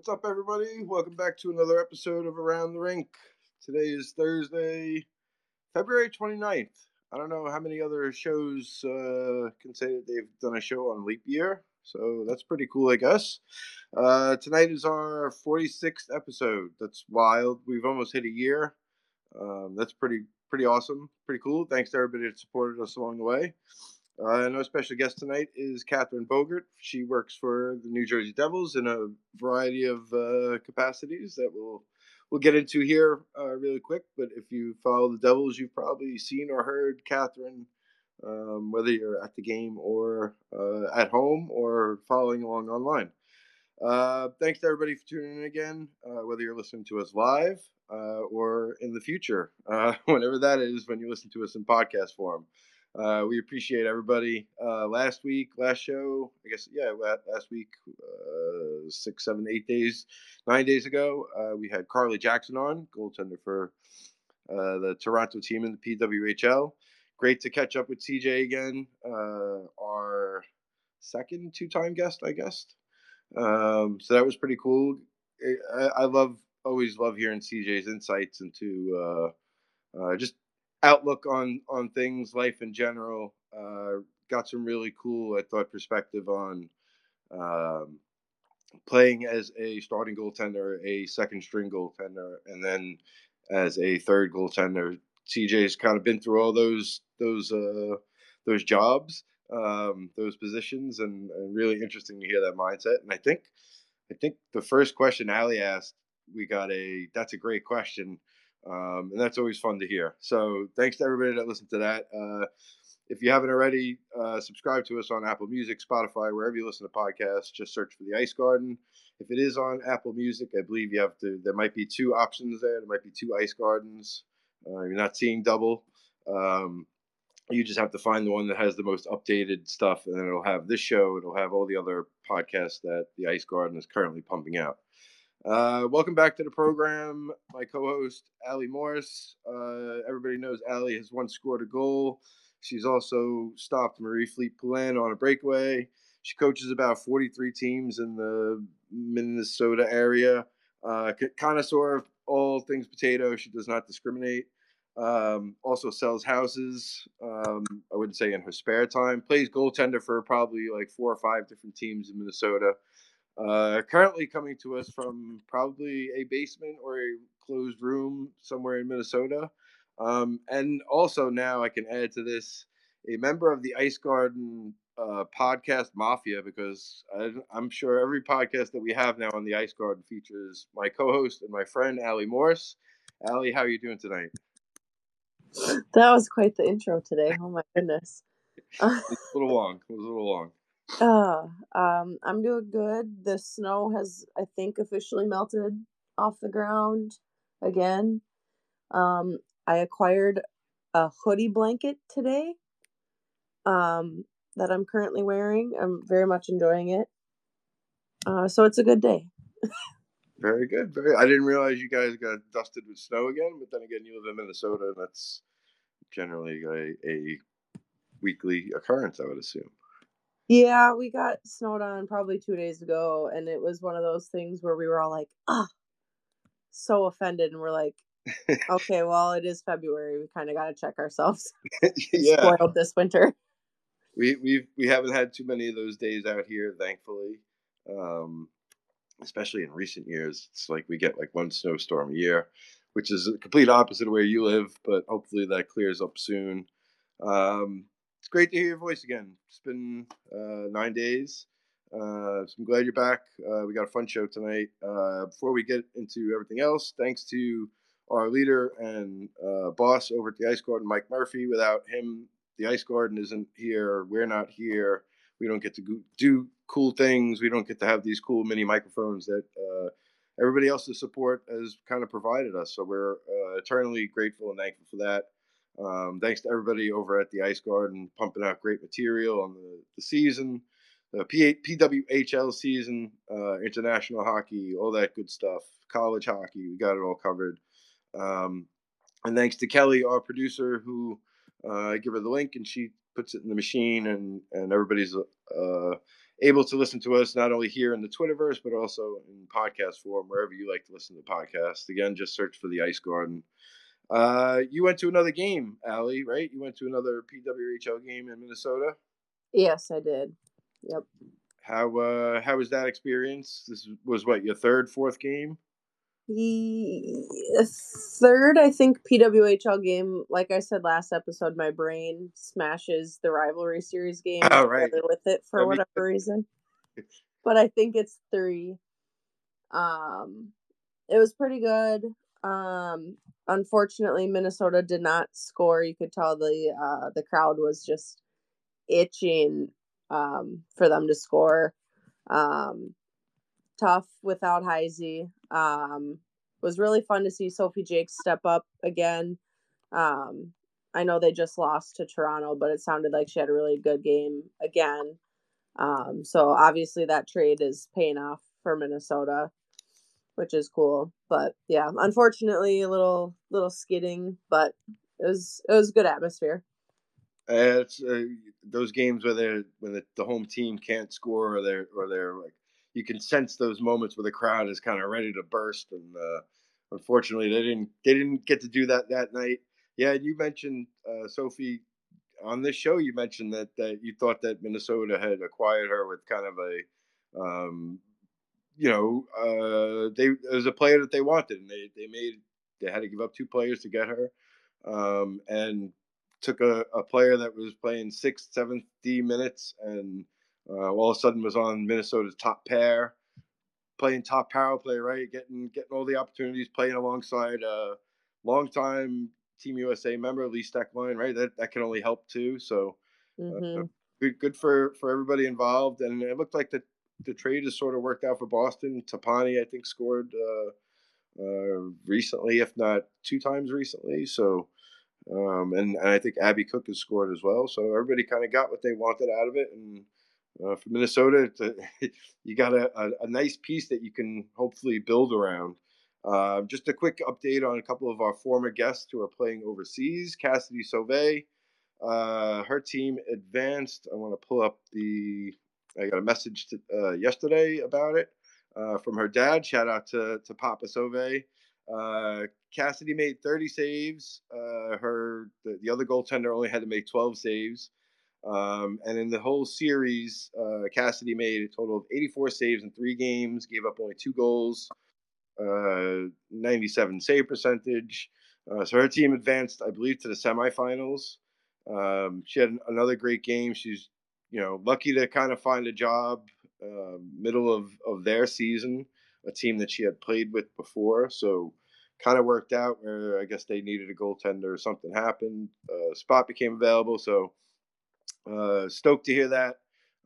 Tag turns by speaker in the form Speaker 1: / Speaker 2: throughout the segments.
Speaker 1: What's up, everybody? Welcome back to another episode of Around the Rink. Today is Thursday, February 29th. I don't know how many other shows uh, can say that they've done a show on leap year, so that's pretty cool, I guess. Uh, tonight is our 46th episode. That's wild. We've almost hit a year. Um, that's pretty pretty awesome, pretty cool. Thanks to everybody that supported us along the way. Uh, and our special guest tonight is Catherine Bogart. She works for the New Jersey Devils in a variety of uh, capacities that we'll we'll get into here uh, really quick. But if you follow the Devils, you've probably seen or heard Catherine, um, whether you're at the game or uh, at home or following along online. Uh, thanks to everybody for tuning in again, uh, whether you're listening to us live or in the future, whenever that is, when you listen to us in podcast form. Uh, we appreciate everybody. Uh, last week, last show, I guess, yeah, last week, uh, six, seven, eight days, nine days ago, uh, we had Carly Jackson on, goaltender for uh, the Toronto team in the PWHL. Great to catch up with CJ again, uh, our second two time guest, I guess. Um, so that was pretty cool. I, I, love, always love hearing CJ's insights into uh uh just outlook on on things, life in general. Uh, got some really cool, I thought, perspective on um, playing as a starting goaltender, a second string goaltender, and then as a third goaltender. CJ's kind of been through all those those uh, those jobs, um, those positions, and, and really interesting to hear that mindset. And I think I think the first question Ali asked, we got a that's a great question um, and that's always fun to hear. So thanks to everybody that listened to that. Uh, if you haven't already, uh, subscribe to us on Apple Music, Spotify, wherever you listen to podcasts. Just search for the Ice Garden. If it is on Apple Music, I believe you have to. There might be two options there. There might be two Ice Gardens. Uh, you're not seeing double. Um, you just have to find the one that has the most updated stuff, and then it'll have this show. It'll have all the other podcasts that the Ice Garden is currently pumping out. Uh, welcome back to the program. My co host, Allie Morse. Uh, everybody knows Allie has once scored a goal. She's also stopped Marie-Philip Poulin on a breakaway. She coaches about 43 teams in the Minnesota area. Uh, connoisseur of all things potato. She does not discriminate. Um, also sells houses. Um, I wouldn't say in her spare time. Plays goaltender for probably like four or five different teams in Minnesota. Uh, currently coming to us from probably a basement or a closed room somewhere in Minnesota. Um, and also now I can add to this a member of the Ice Garden uh, podcast mafia because I, am sure every podcast that we have now on the Ice Garden features my co-host and my friend Allie Morse. Allie, how are you doing tonight?
Speaker 2: That was quite the intro today. Oh my goodness.
Speaker 1: it was a little long. It was a little long.
Speaker 2: Uh, um, I'm doing good. The snow has, I think, officially melted off the ground again. Um, I acquired a hoodie blanket today. Um, that I'm currently wearing. I'm very much enjoying it. Uh, so it's a good day.
Speaker 1: very good. Very. I didn't realize you guys got dusted with snow again, but then again, you live in Minnesota, and that's generally a, a weekly occurrence, I would assume.
Speaker 2: Yeah, we got snowed on probably two days ago, and it was one of those things where we were all like, ah, so offended, and we're like, okay, well, it is February. We kind of got to check ourselves. yeah, spoiled this winter.
Speaker 1: We we we haven't had too many of those days out here, thankfully. Um, especially in recent years, it's like we get like one snowstorm a year, which is the complete opposite of where you live. But hopefully that clears up soon. Um, great to hear your voice again. It's been uh, nine days. Uh, so I'm glad you're back. Uh, we got a fun show tonight. Uh, before we get into everything else, thanks to our leader and uh, boss over at the Ice Garden, Mike Murphy. Without him, the Ice Garden isn't here. We're not here. We don't get to do cool things. We don't get to have these cool mini microphones that uh, everybody else's support has kind of provided us. So we're eternally grateful and thankful for that. Um, thanks to everybody over at the Ice Garden pumping out great material on the, the season, the P- PWHL season, uh, international hockey, all that good stuff, college hockey. We got it all covered. Um, and thanks to Kelly, our producer, who uh, I give her the link and she puts it in the machine, and and everybody's uh, able to listen to us not only here in the Twitterverse, but also in podcast form, wherever you like to listen to podcasts. Again, just search for the Ice Garden. Uh, you went to another game, Allie, right? You went to another PWHL game in Minnesota.
Speaker 2: Yes, I did. Yep.
Speaker 1: How uh, how was that experience? This was what your third, fourth game.
Speaker 2: The third, I think, PWHL game. Like I said last episode, my brain smashes the rivalry series game
Speaker 1: oh, right.
Speaker 2: with it for whatever reason. But I think it's three. Um, it was pretty good. Um, unfortunately, Minnesota did not score. You could tell the uh, the crowd was just itching um, for them to score. Um, tough without Heise. Um, was really fun to see Sophie Jaques step up again. Um, I know they just lost to Toronto, but it sounded like she had a really good game again. Um, so obviously that trade is paying off for Minnesota, which is cool. But yeah, unfortunately a little little skidding, but it was it was good atmosphere.
Speaker 1: Uh, it's uh, those games where they when the, the home team can't score or they're or they're like you can sense those moments where the crowd is kind of ready to burst and uh, unfortunately they didn't they didn't get to do that that night yeah you mentioned uh, sophie on this show you mentioned that that you thought that minnesota had acquired her with kind of a um, you know uh, they as a player that they wanted and they, they made they had to give up two players to get her um, and took a, a player that was playing sixth seventh d minutes and uh, all of a sudden was on Minnesota's top pair, playing top power play, right? Getting getting all the opportunities, playing alongside a longtime Team USA member Lee Stecklein, right? That that can only help too. So uh, mm-hmm. uh, good good for for everybody involved, and it looked like the the trade has sort of worked out for Boston. Tapani, I think, scored uh, uh, recently, if not two times recently. So. Um, and, and I think Abby Cook has scored as well. So everybody kind of got what they wanted out of it, and uh, for Minnesota, a, you got a, a, a, nice piece that you can hopefully build around. Uh, just a quick update on a couple of our former guests who are playing overseas. Cassidy Sauvé, uh, her team advanced. I want to pull up the. I got a message to, uh, yesterday about it uh, from her dad. Shout out to, to Papa Sauvé. Uh, Cassidy made 30 saves. her the, the other goaltender only had to make 12 saves. Um, and in the whole series, uh, Cassidy made a total of 84 saves in three games, gave up only two goals, uh, 97 save percentage. Uh, so her team advanced, I believe, to the semifinals. Um, she had another great game. She's, you know, lucky to kind of find a job uh, middle of, of their season, a team that she had played with before. So kind of worked out where I guess they needed a goaltender or something happened. Uh, spot became available. So uh, stoked to hear that.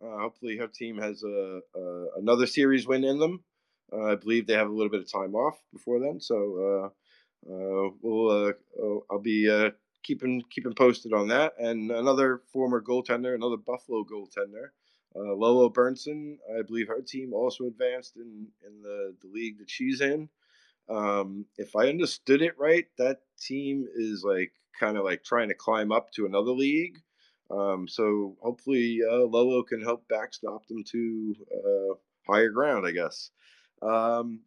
Speaker 1: Uh, hopefully, her team has a, a, another series win in them. Uh, I believe they have a little bit of time off before then, so uh, uh, we'll I'll be keeping keeping posted on that. And another former goaltender, another Buffalo goaltender, Lolo Berndtsson. I believe her team also advanced in in the, the league that she's in. Um, if I understood it right, that team is like kind of like trying to climb up to another league. Um, so hopefully uh, Lolo can help backstop them to uh, higher ground, I guess. Um,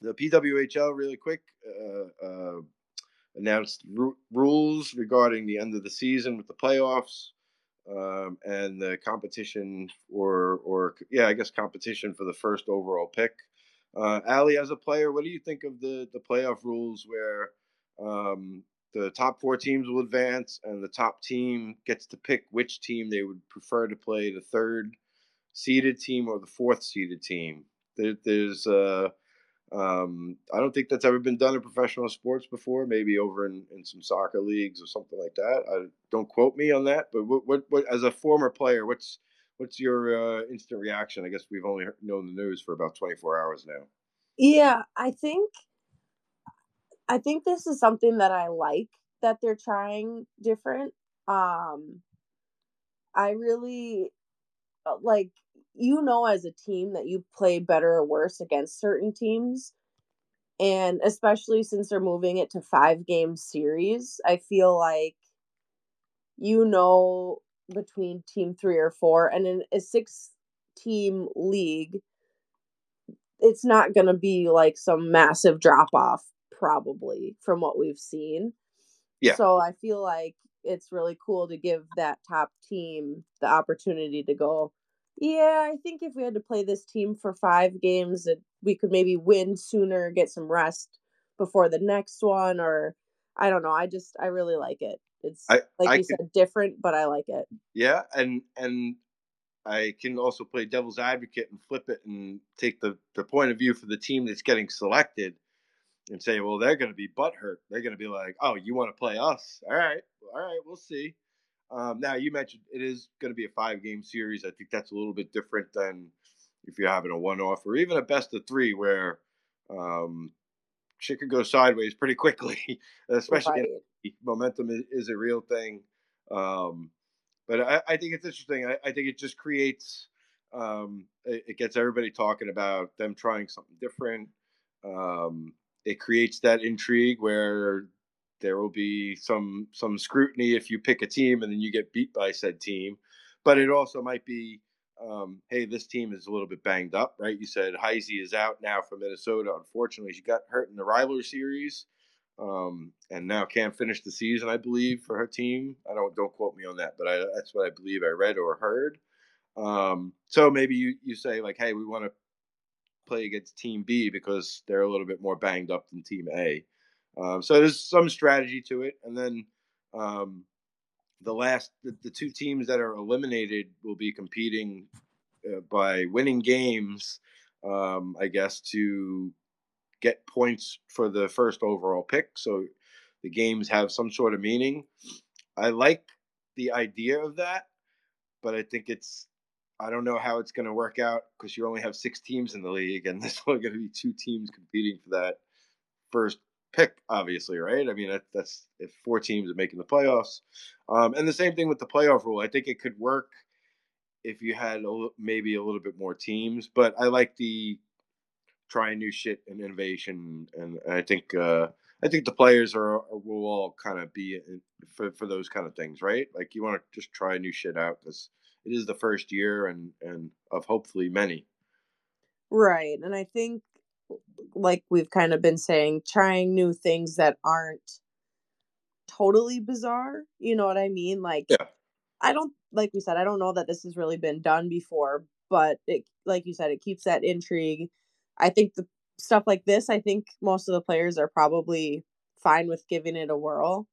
Speaker 1: the PWHL, really quick, uh, uh announced r- rules regarding the end of the season with the playoffs um, and the competition, or or yeah, I guess competition for the first overall pick. Uh, Ali, as a player, what do you think of the the playoff rules where um, the top four teams will advance, and the top team gets to pick which team they would prefer to play the third seeded team or the fourth seeded team. There, there's, uh, um, I don't think that's ever been done in professional sports before. Maybe over in, in some soccer leagues or something like that. I, don't quote me on that. But what, what, what as a former player, what's what's your uh, instant reaction? I guess we've only known the news for about 24 hours now.
Speaker 2: Yeah, I think I think this is something that I like that they're trying different. Um I really uh, like you know as a team that you play better or worse against certain teams. And especially since they're moving it to 5 game series, I feel like you know between team 3 or 4 and in a 6 team league, it's not going to be like some massive drop off, probably from what we've seen. Yeah. So I feel like it's really cool to give that top team the opportunity to go. Yeah, I think if we had to play this team for five games, that we could maybe win sooner, get some rest before the next one, or I don't know. I just I really like it. It's I, like I you said, different, but I like it.
Speaker 1: Yeah, and and I can also play devil's advocate and flip it and take the, the point of view for the team that's getting selected and say, well, they're going to be butthurt. They're going to be like, oh, you want to play us? All right. All right. We'll see. Um, now, you mentioned it is going to be a five game series. I think that's a little bit different than if you're having a one off or even a best of three where um, shit could go sideways pretty quickly, especially right. momentum is, is, a real thing. Um, but I, I, think it's interesting. I, I, think it just creates, um, it, it, gets everybody talking about them trying something different. Um, it creates that intrigue where there will be some some scrutiny if you pick a team and then you get beat by said team. But it also might be, um, hey, this team is a little bit banged up, right? You said Heise is out now for Minnesota. Unfortunately, she got hurt in the rivalry series, um, and now can't finish the season. I believe for her team. I don't don't quote me on that, but I, that's what I believe I read or heard. Um, so maybe you you say like, hey, we want to play against Team B because they're a little bit more banged up than Team A. Um, so there's some strategy to it, and then um, the last the, the, two teams that are eliminated will be competing uh, by winning games, um, I guess, to get points for the first overall pick. So the games have some sort of meaning. I like the idea of that, but I think it's I don't know how it's going to work out because you only have six teams in the league, and there's only going to be two teams competing for that first pick, obviously, right? I mean, that, that's if four teams are making the playoffs. Um, and the same thing with the playoff rule. I think it could work if you had a, maybe a little bit more teams, but I like the trying new shit and innovation, and I think uh, I think the players are will all kind of be for for those kind of things, right? Like you want to just try new shit out because it is the first year and and of hopefully many.
Speaker 2: Right, and I think like we've kind of been saying, trying new things that aren't totally bizarre. You know what I mean? Like, yeah. I don't like we said, I don't know that this has really been done before, but it, like you said, it keeps that intrigue. I think the stuff like this, I think most of the players are probably fine with giving it a whirl.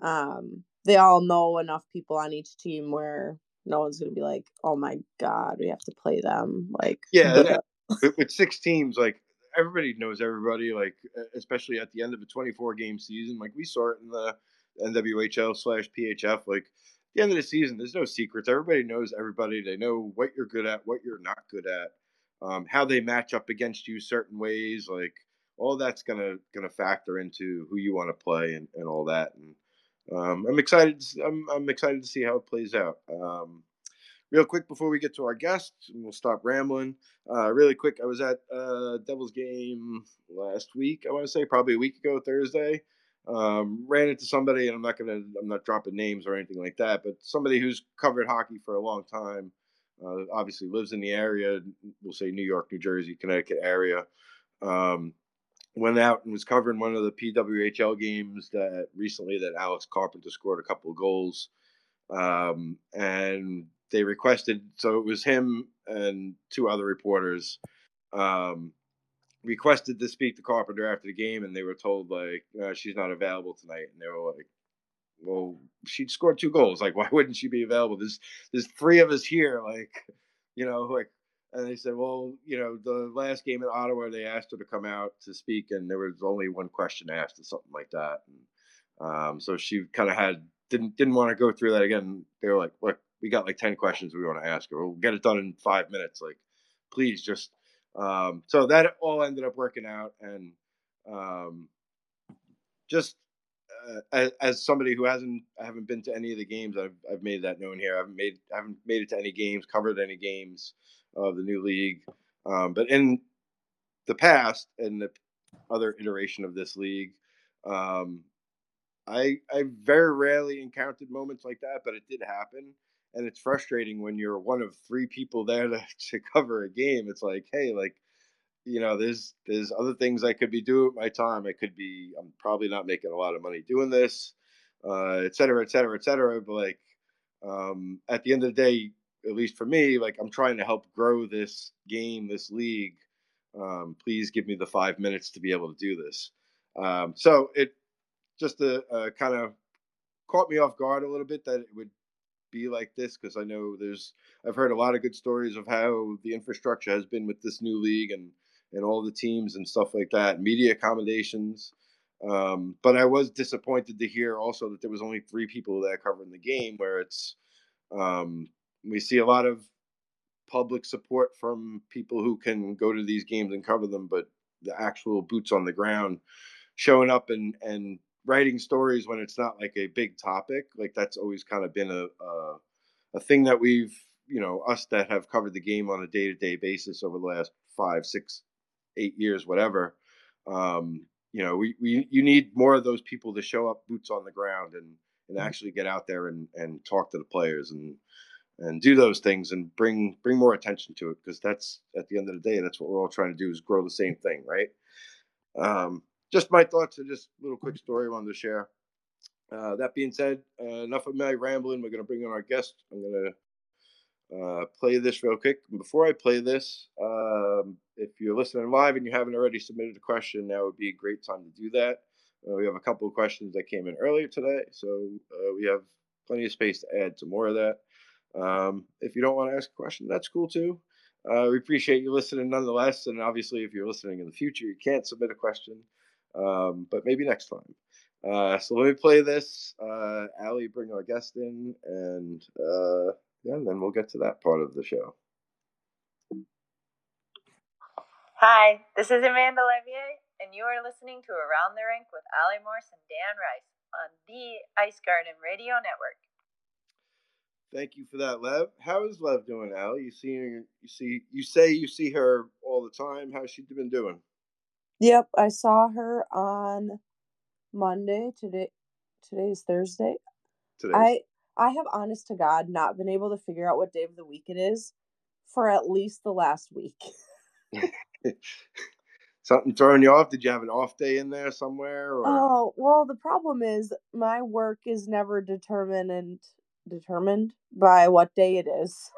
Speaker 2: Um, they all know enough people on each team where no one's gonna be like, "Oh my god, we have to play them." Like,
Speaker 1: yeah, with six teams, like everybody knows everybody. Like, especially at the end of a 24 game season, like we saw it in the NWHL slash PHF. Like, the end of the season, there's no secrets. Everybody knows everybody. They know what you're good at, what you're not good at, um, how they match up against you certain ways. Like, all that's gonna gonna factor into who you want to play and, and all that. And um, I'm excited. I'm I'm excited to see how it plays out. Um, real quick before we get to our guests, and we'll stop rambling. Uh, really quick, I was at uh, Devils game last week. I want to say probably a week ago, Thursday. Um, ran into somebody, and I'm not gonna, I'm not dropping names or anything like that, but somebody who's covered hockey for a long time. Uh, obviously lives in the area. We'll say New York, New Jersey, Connecticut area. Um, went out and was covering one of the PWHL games that recently that Alex Carpenter scored a couple of goals. Um, and they requested so it was him and two other reporters um, requested to speak to Carpenter after the game, and they were told like uh, she's not available tonight, and they were like, "Well, she scored two goals. Like, why wouldn't she be available? There's there's three of us here. Like, you know, like." And they said, "Well, you know, the last game in Ottawa, they asked her to come out to speak, and there was only one question asked, or something like that." And, um, so she kind of had didn't didn't want to go through that again. They were like, "Look, we got like 10 questions we want to ask her. We'll get it done in five minutes. Like, please just, um, so that all ended up working out. And, um, just, uh, as, as, somebody who hasn't, I haven't been to any of the games. I've, I've made that known here. I haven't made, I haven't made it to any games, covered any games of the new league. Um, but in the past and the other iteration of this league, um, I I very rarely encountered moments like that, but it did happen and it's frustrating when you're one of three people there to, to cover a game. It's like, hey, like you know, there's there's other things I could be doing with my time. I could be I'm probably not making a lot of money doing this, uh, et cetera, et cetera, et cetera. But like um, at the end of the day, at least for me, like I'm trying to help grow this game, this league. Um, please give me the five minutes to be able to do this. Um, so it just uh, a kind of caught me off guard a little bit that it would be like this because I know there's I've heard a lot of good stories of how the infrastructure has been with this new league and and all the teams and stuff like that, media accommodations. Um, but I was disappointed to hear also that there was only three people that covered the game, where it's um, we see a lot of public support from people who can go to these games and cover them, but the actual boots on the ground showing up and and writing stories when it's not like a big topic, like that's always kind of been a a, a thing that we've you know us that have covered the game on a day to day basis over the last five, six, eight years, whatever. Um, you know, we, we you need more of those people to show up boots on the ground and and mm-hmm. actually get out there and and talk to the players and and do those things and bring bring more attention to it because that's at the end of the day that's what we're all trying to do is grow the same thing right um, just my thoughts and just a little quick story I wanted to share. Uh, that being said uh, enough of my rambling. We're going to bring on our guest. I'm going to uh, play this real quick. Before i play this um, if you're listening live and you haven't already submitted a question now would be a great time to do that. Uh, we have a couple of questions that came in earlier today so uh, we have plenty of space to add some more of that. Um, if you don't want to ask a question, that's cool too. Uh, we appreciate you listening nonetheless. And obviously, if you're listening in the future, you can't submit a question, um, but maybe next time. Uh, so let me play this. Uh, Allie, bring our guest in, and uh, yeah, and then we'll get to that part of the show.
Speaker 3: Hi, this is Amanda Leveille, and you are listening to Around the Rink with Allie Morse and Dan Rice on the Ice Garden Radio Network.
Speaker 1: Thank you for that, Lev. How is Lev doing, Al? You see, you see, you say you see her all the time. How's she been doing?
Speaker 2: Yep, I saw her on Monday. Today, today's Thursday. Today. I I have, honest to God, not been able to figure out what day of the week it is for at least the last week.
Speaker 1: Something throwing you off? Did you have an off day in there somewhere? Or?
Speaker 2: Oh well, the problem is my work is never determined and determined by what day it is.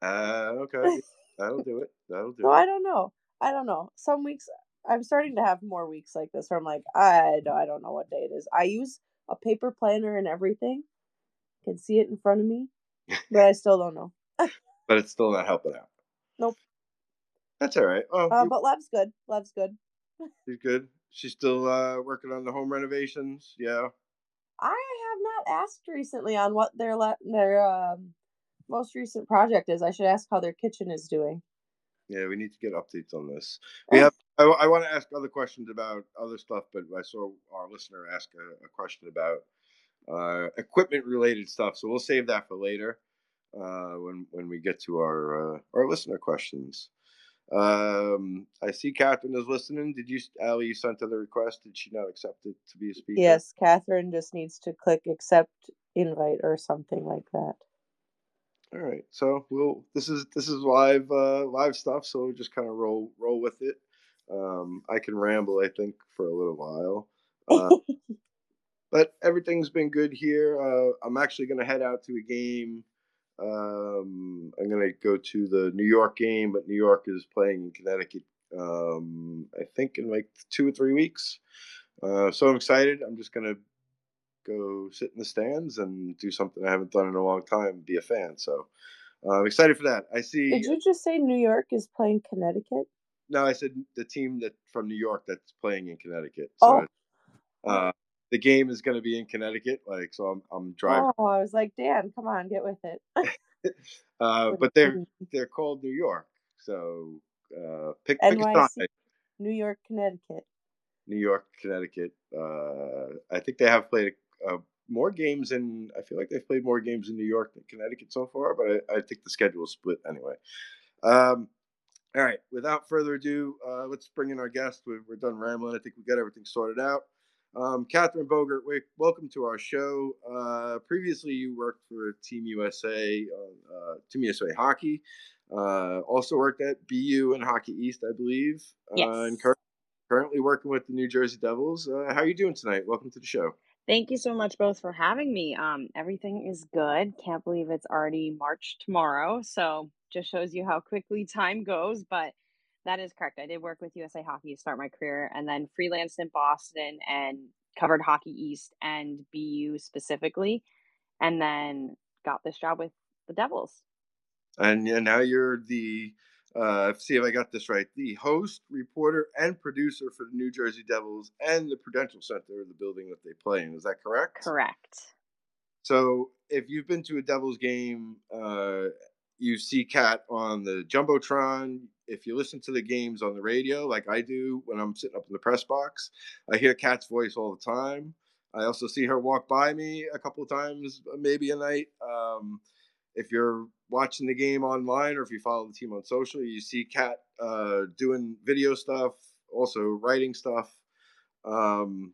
Speaker 1: Uh, okay. That'll do it. That'll do
Speaker 2: so
Speaker 1: it.
Speaker 2: I don't know. I don't know. Some weeks I'm starting to have more weeks like this where I'm like, I don't, I don't know what day it is. I use a paper planner and everything. Can see it in front of me, but I still don't know.
Speaker 1: but it's still not helping out.
Speaker 2: Nope.
Speaker 1: That's all right. Oh,
Speaker 2: uh, but Lev's good. Lev's good.
Speaker 1: She's good. She's still uh, working on the home renovations. Yeah.
Speaker 2: I have not asked recently on what their le- their um, most recent project is. I should ask how their kitchen is doing.
Speaker 1: Yeah, we need to get updates on this. We have. I, I want to ask other questions about other stuff, but I saw our listener ask a, a question about uh, equipment related stuff, so we'll save that for later uh, when when we get to our uh, our listener questions. Um, I see Catherine is listening. Did you, Ali, you sent her the request? Did she not accept it to be a speaker?
Speaker 2: Yes, Catherine just needs to click accept invite or something like that.
Speaker 1: All right, so we'll. This is this is live uh, live stuff, so we'll just kind of roll roll with it. Um, I can ramble, I think, for a little while. Uh, but everything's been good here. Uh, I'm actually going to head out to a game um, I'm going to go to the New York game, but New York is playing in Connecticut, um, I think, in like two or three weeks. Uh, so I'm excited. I'm just going to go sit in the stands and do something I haven't done in a long time, be a fan. So uh, I'm excited for that. I see.
Speaker 2: Did you just say New York is playing Connecticut?
Speaker 1: No, I said the team that from New York that's playing in Connecticut. So, oh. Uh, the game is going to be in Connecticut. Like, so I'm I'm driving.
Speaker 2: Oh, I was like, Dan, come on, get with
Speaker 1: it. uh, but they're they're called New York, so uh, pick, pick a side.
Speaker 2: New York, Connecticut.
Speaker 1: New York, Connecticut. Uh, I think they have played uh, more games in. I feel like they've played more games in New York than Connecticut so far, but I, I think the schedule is split anyway. Um, all right. Without further ado, uh, let's bring in our guest. We're, we're done rambling. I think we got everything sorted out. Um, Catherine Bogart, welcome to our show. Uh, previously, you worked for Team USA, uh, Team USA Hockey. Uh, also worked at BU and Hockey East, I believe.
Speaker 4: Yes.
Speaker 1: and cur- currently working with the New Jersey Devils. how are you doing tonight? Welcome to the show.
Speaker 4: Thank you so much both for having me. Um, everything is good. Can't believe it's already March tomorrow. So just shows you how quickly time goes. But that is correct. I did work with USA Hockey to start my career and then freelanced in Boston and covered Hockey East and BU specifically. And then got this job with the Devils.
Speaker 1: And yeah, now you're the uh, see if I got this right, the host, reporter, and producer for the New Jersey Devils and the Prudential Center, the building that they play in. Is that correct?
Speaker 4: Correct.
Speaker 1: So if you've been to a Devils game, uh, you see Cat on the Jumbotron. If you listen to the games on the radio, like I do when I'm sitting up in the press box, I hear Cat's voice all the time. I also see her walk by me a couple of times, maybe a night. Um, if you're watching the game online or if you follow the team on social, you see Kat uh, doing video stuff, also writing stuff. Um,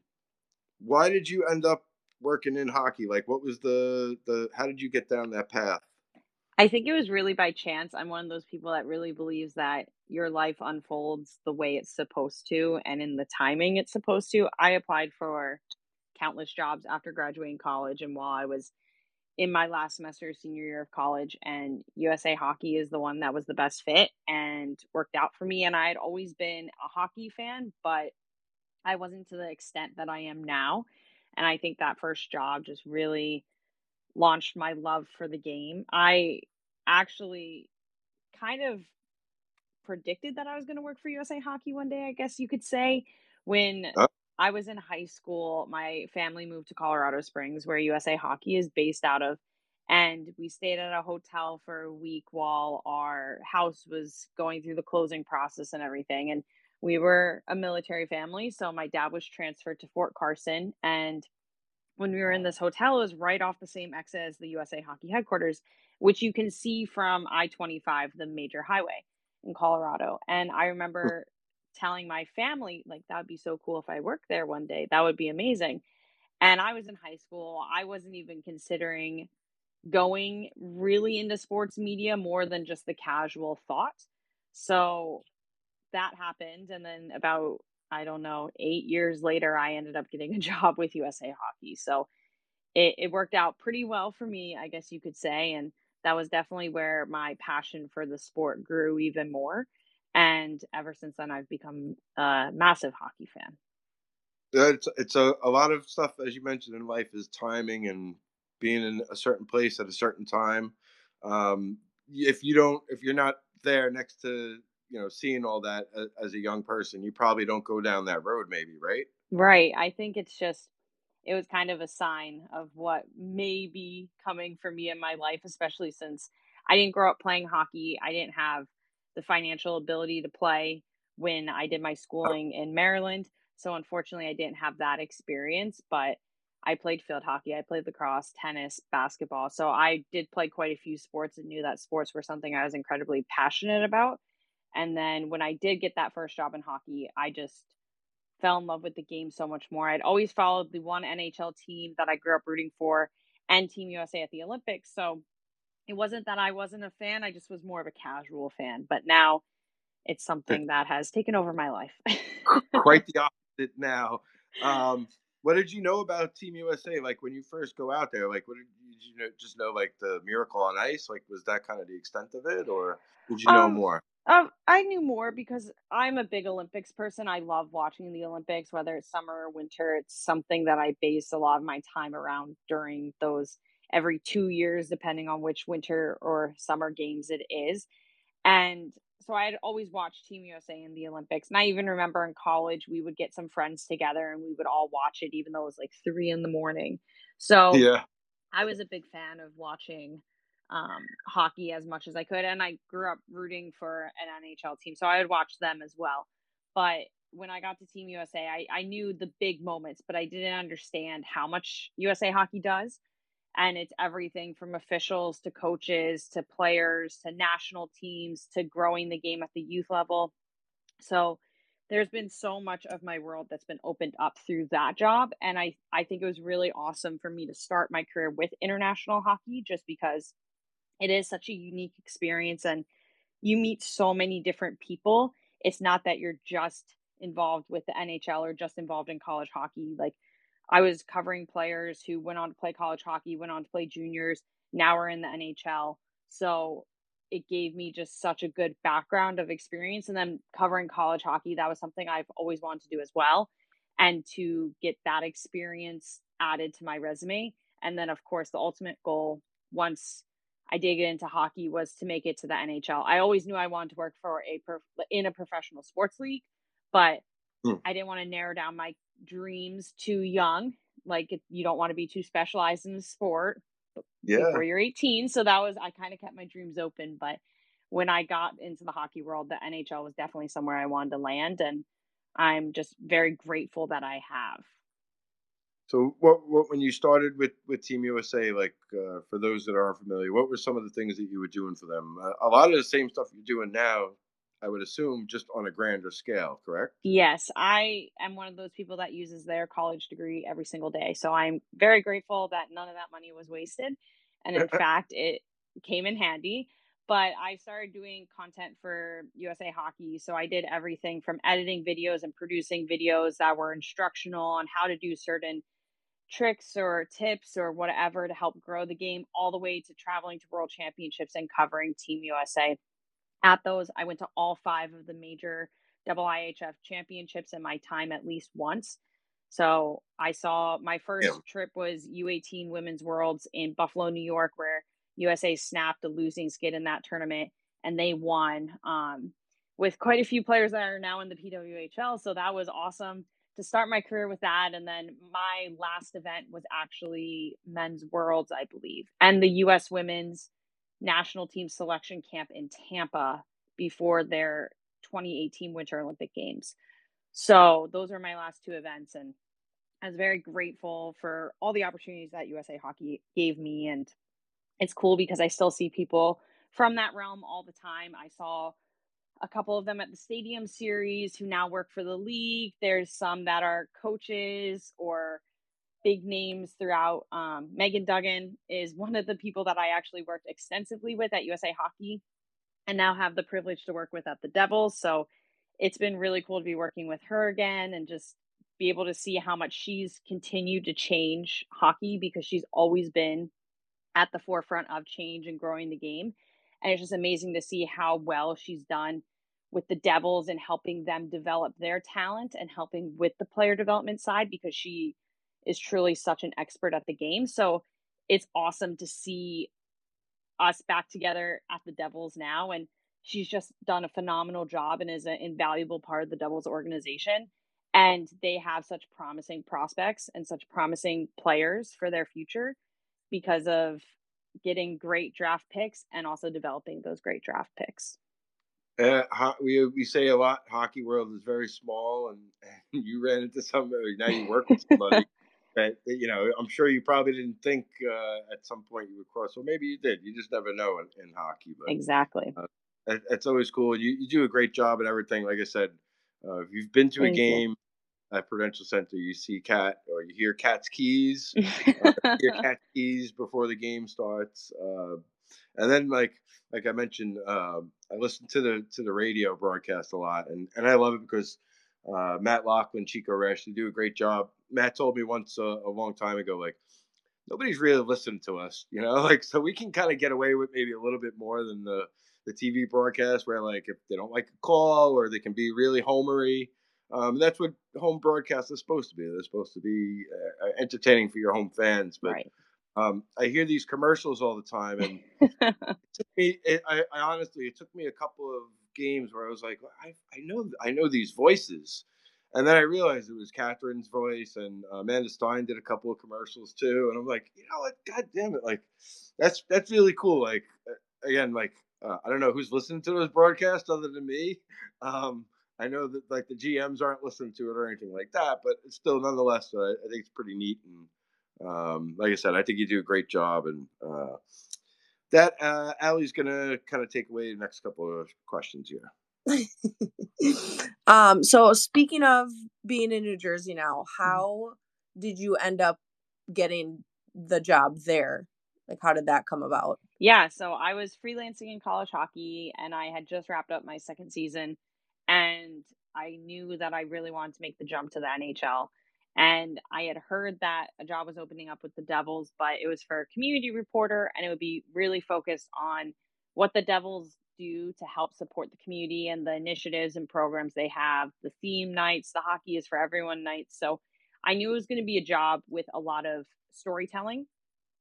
Speaker 1: why did you end up working in hockey? Like, what was the the? How did you get down that path?
Speaker 4: I think it was really by chance. I'm one of those people that really believes that your life unfolds the way it's supposed to and in the timing it's supposed to. I applied for countless jobs after graduating college, and while I was in my last semester senior year of college and USA hockey is the one that was the best fit and worked out for me and I had always been a hockey fan but I wasn't to the extent that I am now and I think that first job just really launched my love for the game. I actually kind of predicted that I was going to work for USA Hockey one day, I guess you could say, when oh. I was in high school. My family moved to Colorado Springs, where USA Hockey is based out of. And we stayed at a hotel for a week while our house was going through the closing process and everything. And we were a military family. So my dad was transferred to Fort Carson. And when we were in this hotel, it was right off the same exit as the USA Hockey headquarters, which you can see from I 25, the major highway in Colorado. And I remember telling my family like that would be so cool if I worked there one day. That would be amazing. And I was in high school. I wasn't even considering going really into sports media more than just the casual thought. So that happened and then about I don't know, 8 years later I ended up getting a job with USA Hockey. So it, it worked out pretty well for me, I guess you could say, and that was definitely where my passion for the sport grew even more. And ever since then i've become a massive hockey fan.
Speaker 1: It's it's a, a lot of stuff as you mentioned in life is timing and being in a certain place at a certain time. Um, if you don't if you're not there next to you know seeing all that as a young person you probably don't go down that road maybe right?
Speaker 4: Right. I think it's just it was kind of a sign of what may be coming for me in my life especially since i didn't grow up playing hockey i didn't have the financial ability to play when I did my schooling in Maryland. So unfortunately, I didn't have that experience, but I played field hockey, I played lacrosse, tennis, basketball. So I did play quite a few sports and knew that sports were something I was incredibly passionate about. And then when I did get that first job in hockey, I just fell in love with the game so much more. I'd always followed the one NHL team that I grew up rooting for and Team USA at the Olympics. So it wasn't that I wasn't a fan, I just was more of a casual fan. But now it's something that has taken over my life.
Speaker 1: Quite the opposite now. Um, what did you know about Team USA? Like when you first go out there, like what did you, did you know, just know like the miracle on ice? Like was that kind of the extent of it, or did you know um, more?
Speaker 4: Um, I knew more because I'm a big Olympics person. I love watching the Olympics, whether it's summer or winter. It's something that I base a lot of my time around during those every two years, depending on which winter or summer games it is. And so I had always watched Team USA in the Olympics. And I even remember in college, we would get some friends together and we would all watch it, even though it was like three in the morning. So
Speaker 1: yeah,
Speaker 4: I was a big fan of watching um, hockey as much as I could. And I grew up rooting for an NHL team. So I would watch them as well. But when I got to Team USA, I, I knew the big moments, but I didn't understand how much USA hockey does and it's everything from officials to coaches to players to national teams to growing the game at the youth level. So there's been so much of my world that's been opened up through that job and i i think it was really awesome for me to start my career with international hockey just because it is such a unique experience and you meet so many different people it's not that you're just involved with the nhl or just involved in college hockey like i was covering players who went on to play college hockey went on to play juniors now are in the nhl so it gave me just such a good background of experience. And then covering college hockey, that was something I've always wanted to do as well. And to get that experience added to my resume. And then, of course, the ultimate goal once I did get into hockey was to make it to the NHL. I always knew I wanted to work for a prof- in a professional sports league, but hmm. I didn't want to narrow down my dreams too young. Like you don't want to be too specialized in the sport yeah. before you're 18. So that was I kind of kept my dreams open. But when I got into the hockey world, the NHL was definitely somewhere I wanted to land, and I'm just very grateful that I have.
Speaker 1: So, what, what when you started with, with Team USA, like uh, for those that aren't familiar, what were some of the things that you were doing for them? Uh, a lot of the same stuff you're doing now, I would assume, just on a grander scale, correct?
Speaker 4: Yes, I am one of those people that uses their college degree every single day. So I'm very grateful that none of that money was wasted. And in fact, it came in handy. But I started doing content for USA Hockey. So I did everything from editing videos and producing videos that were instructional on how to do certain tricks or tips or whatever to help grow the game, all the way to traveling to world championships and covering Team USA at those, I went to all five of the major IIHF championships in my time at least once. So I saw my first yeah. trip was U18 Women's Worlds in Buffalo, New York, where USA snapped a losing skid in that tournament and they won um, with quite a few players that are now in the PWHL. So that was awesome to start my career with that. And then my last event was actually Men's Worlds, I believe, and the US Women's national team selection camp in Tampa before their 2018 Winter Olympic Games. So those are my last two events and I was very grateful for all the opportunities that USA Hockey gave me and it's cool because I still see people from that realm all the time. I saw a couple of them at the stadium series who now work for the league. There's some that are coaches or big names throughout. Um, Megan Duggan is one of the people that I actually worked extensively with at USA Hockey and now have the privilege to work with at the Devils. So it's been really cool to be working with her again and just be able to see how much she's continued to change hockey because she's always been at the forefront of change and growing the game. And it's just amazing to see how well she's done with the Devils and helping them develop their talent and helping with the player development side because she is truly such an expert at the game. So it's awesome to see us back together at the Devils now. And she's just done a phenomenal job and is an invaluable part of the Devils organization. And they have such promising prospects and such promising players for their future because of getting great draft picks and also developing those great draft picks.
Speaker 1: Uh, we we say a lot. Hockey world is very small, and, and you ran into somebody. Now you work with somebody that you know i'm sure you probably didn't think uh, at some point you would cross well maybe you did you just never know in, in hockey
Speaker 4: but exactly
Speaker 1: uh, it, it's always cool you, you do a great job and everything like i said uh, if you've been to Thank a game. At prudential center you see cat or you hear cat's keys uh, hear cat keys before the game starts uh, and then like like i mentioned um, i listen to the to the radio broadcast a lot and and i love it because uh, Matt Loughlin, Chico Resch, they do a great job. Matt told me once uh, a long time ago, like nobody's really listening to us, you know, like so we can kind of get away with maybe a little bit more than the the TV broadcast, where like if they don't like a call or they can be really homery. Um, that's what home broadcasts are supposed to be. They're supposed to be uh, uh entertaining for your home fans. But right. um, I hear these commercials all the time, and it took me. It, I, I honestly, it took me a couple of games where I was like, I, I know I know these voices, and then I realized it was Catherine's voice, and Amanda Stein did a couple of commercials too, and I'm like, you know what, God damn it, like that's that's really cool. Like uh, again, like uh, I don't know who's listening to those broadcasts other than me. Um, I know that like the GMs aren't listening to it or anything like that, but it's still nonetheless, uh, I think it's pretty neat. And um, like I said, I think you do a great job, and uh, that uh, Allie's gonna kind of take away the next couple of questions here.
Speaker 2: um, so speaking of being in New Jersey now, how did you end up getting the job there? Like, how did that come about?
Speaker 4: Yeah, so I was freelancing in college hockey and I had just wrapped up my second season and I knew that I really wanted to make the jump to the NHL. And I had heard that a job was opening up with the Devils, but it was for a community reporter and it would be really focused on what the Devils do to help support the community and the initiatives and programs they have, the theme nights, the hockey is for everyone nights. So I knew it was going to be a job with a lot of storytelling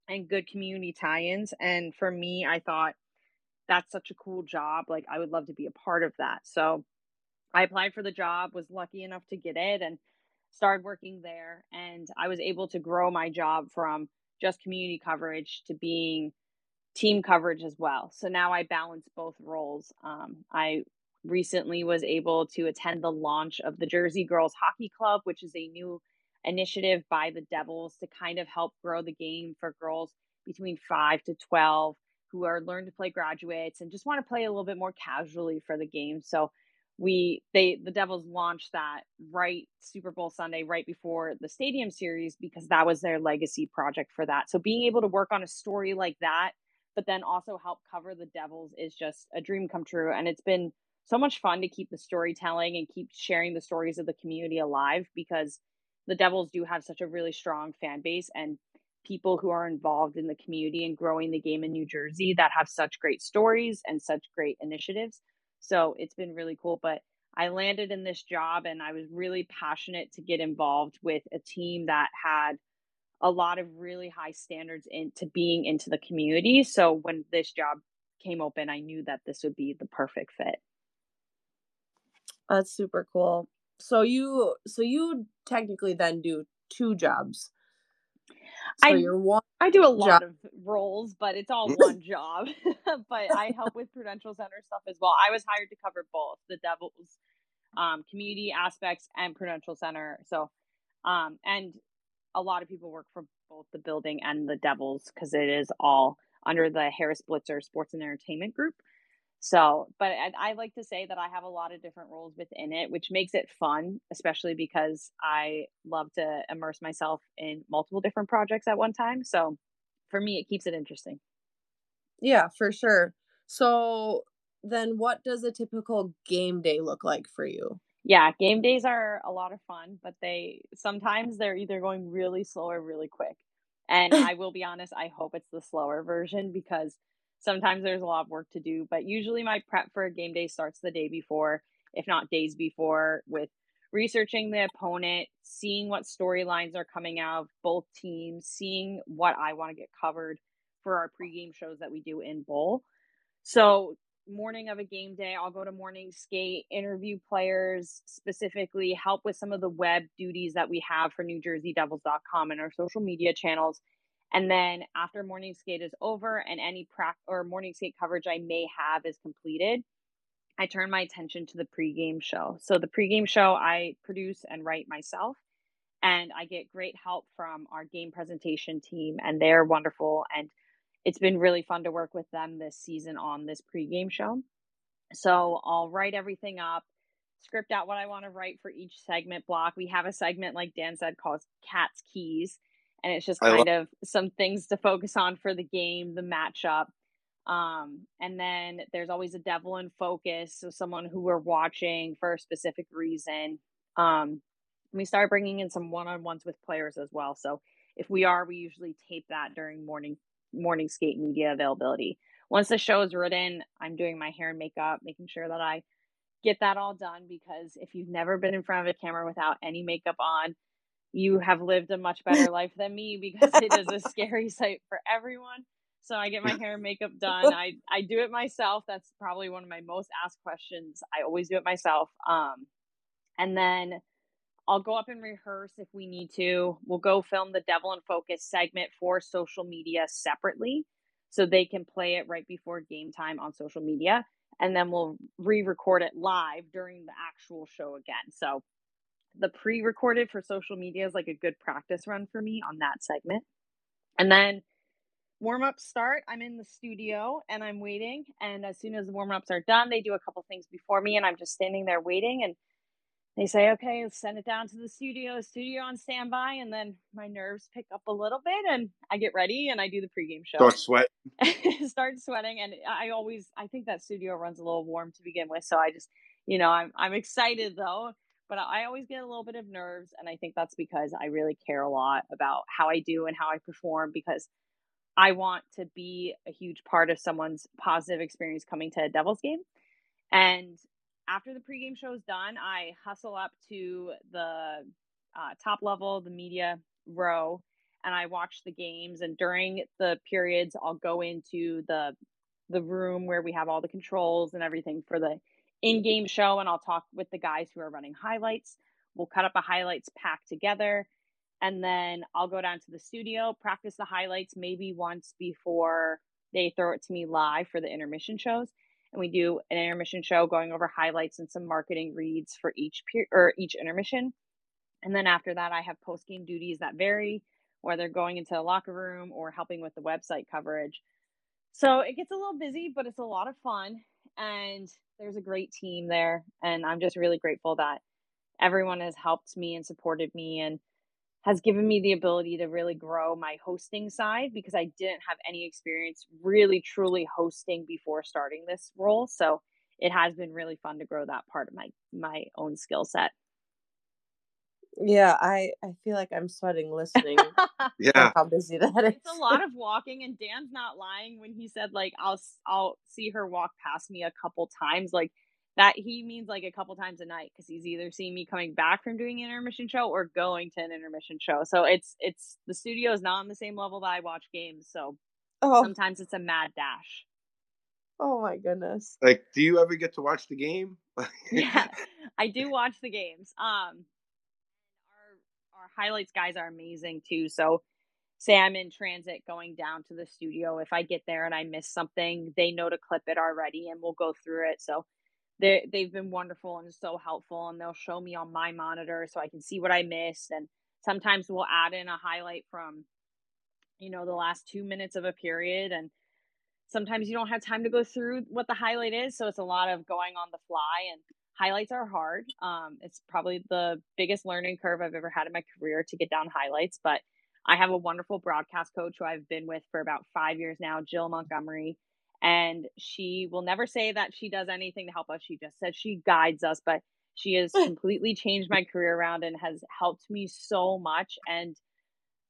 Speaker 4: and good community tie-ins and for me I thought that's such a cool job like I would love to be a part of that. So I applied for the job, was lucky enough to get it and started working there and I was able to grow my job from just community coverage to being team coverage as well. So now I balance both roles. Um, I recently was able to attend the launch of the Jersey Girls Hockey Club, which is a new initiative by the Devils to kind of help grow the game for girls between 5 to 12 who are learn to play graduates and just want to play a little bit more casually for the game. So we they the Devils launched that right Super Bowl Sunday right before the Stadium series because that was their legacy project for that. So being able to work on a story like that but then also help cover the Devils is just a dream come true and it's been so much fun to keep the storytelling and keep sharing the stories of the community alive because the Devils do have such a really strong fan base and people who are involved in the community and growing the game in New Jersey that have such great stories and such great initiatives. So it's been really cool. But I landed in this job and I was really passionate to get involved with a team that had a lot of really high standards into being into the community. So when this job came open, I knew that this would be the perfect fit.
Speaker 2: That's super cool. So you so you technically then do two jobs.
Speaker 4: So I, you're one I do a lot job. of roles, but it's all one job. but I help with Prudential Center stuff as well. I was hired to cover both the Devils um, community aspects and Prudential Center. So, um, and a lot of people work for both the building and the Devils because it is all under the Harris Blitzer Sports and Entertainment Group. So, but I, I, like to say that I have a lot of different roles within it, which makes it fun, especially because I love to immerse myself in multiple different projects at one time. So, for me, it keeps it interesting.
Speaker 2: Yeah, for sure. So, then what does a typical game day look like for you?
Speaker 4: Yeah, game days are a lot of fun, but they sometimes they're either going really slow or really quick. And I will be honest, I hope it's the slower version because sometimes there's a lot of work to do, but usually my prep for a game day starts the day before, if not days before, with researching the opponent, seeing what storylines are coming out of both teams, seeing what I want to get covered for our pregame shows that we do in bowl. So, morning of a game day, I'll go to morning skate, interview players, specifically help with some of the web duties that we have for NewJerseyDevils.com and our social media channels and then after morning skate is over and any practice or morning skate coverage I may have is completed, I turn my attention to the pregame show. So the pregame show I produce and write myself. And I get great help from our game presentation team, and they're wonderful. And it's been really fun to work with them this season on this pregame show. So I'll write everything up, script out what I want to write for each segment block. We have a segment, like Dan said, called Cat's Keys and it's just kind of some things to focus on for the game, the matchup. Um, and then there's always a devil in focus, so someone who we're watching for a specific reason. Um, we start bringing in some one-on-ones with players as well. So if we are, we usually tape that during morning morning skate media availability. Once the show is written, I'm doing my hair and makeup, making sure that I get that all done because if you've never been in front of a camera without any makeup on, you have lived a much better life than me because it is a scary sight for everyone. So I get my hair and makeup done. I I do it myself. That's probably one of my most asked questions. I always do it myself. Um, and then I'll go up and rehearse if we need to. We'll go film the Devil in Focus segment for social media separately, so they can play it right before game time on social media, and then we'll re-record it live during the actual show again. So the pre-recorded for social media is like a good practice run for me on that segment. And then warm ups start, I'm in the studio and I'm waiting. And as soon as the warm ups are done, they do a couple things before me, and I'm just standing there waiting. And they say, okay, let's send it down to the studio, studio on standby. And then my nerves pick up a little bit and I get ready and I do the pregame show.
Speaker 1: Start sweating.
Speaker 4: Start sweating. And I always, I think that studio runs a little warm to begin with. So I just, you know, I'm, I'm excited though, but I always get a little bit of nerves. And I think that's because I really care a lot about how I do and how I perform because I want to be a huge part of someone's positive experience coming to a Devils game. And after the pregame show is done, I hustle up to the uh, top level, the media row, and I watch the games. And during the periods, I'll go into the the room where we have all the controls and everything for the in-game show, and I'll talk with the guys who are running highlights. We'll cut up a highlights pack together, and then I'll go down to the studio, practice the highlights maybe once before they throw it to me live for the intermission shows and we do an intermission show going over highlights and some marketing reads for each per- or each intermission. And then after that, I have post game duties that vary, whether going into the locker room or helping with the website coverage. So it gets a little busy, but it's a lot of fun. And there's a great team there. And I'm just really grateful that everyone has helped me and supported me. And has given me the ability to really grow my hosting side because I didn't have any experience really truly hosting before starting this role. So it has been really fun to grow that part of my my own skill set.
Speaker 2: Yeah, I I feel like I'm sweating listening.
Speaker 1: yeah,
Speaker 2: how busy that is.
Speaker 4: It's a lot of walking, and Dan's not lying when he said like I'll I'll see her walk past me a couple times. Like that he means like a couple times a night because he's either seeing me coming back from doing an intermission show or going to an intermission show. So it's it's the studio is not on the same level that I watch games. So oh. sometimes it's a mad dash.
Speaker 2: Oh my goodness!
Speaker 1: Like, do you ever get to watch the game?
Speaker 4: yeah, I do watch the games. Um, our our highlights guys are amazing too. So say I'm in transit going down to the studio. If I get there and I miss something, they know to clip it already, and we'll go through it. So they they've been wonderful and so helpful and they'll show me on my monitor so I can see what I missed and sometimes we'll add in a highlight from you know the last 2 minutes of a period and sometimes you don't have time to go through what the highlight is so it's a lot of going on the fly and highlights are hard um, it's probably the biggest learning curve I've ever had in my career to get down highlights but I have a wonderful broadcast coach who I've been with for about 5 years now Jill Montgomery and she will never say that she does anything to help us. She just says she guides us, but she has completely changed my career around and has helped me so much. And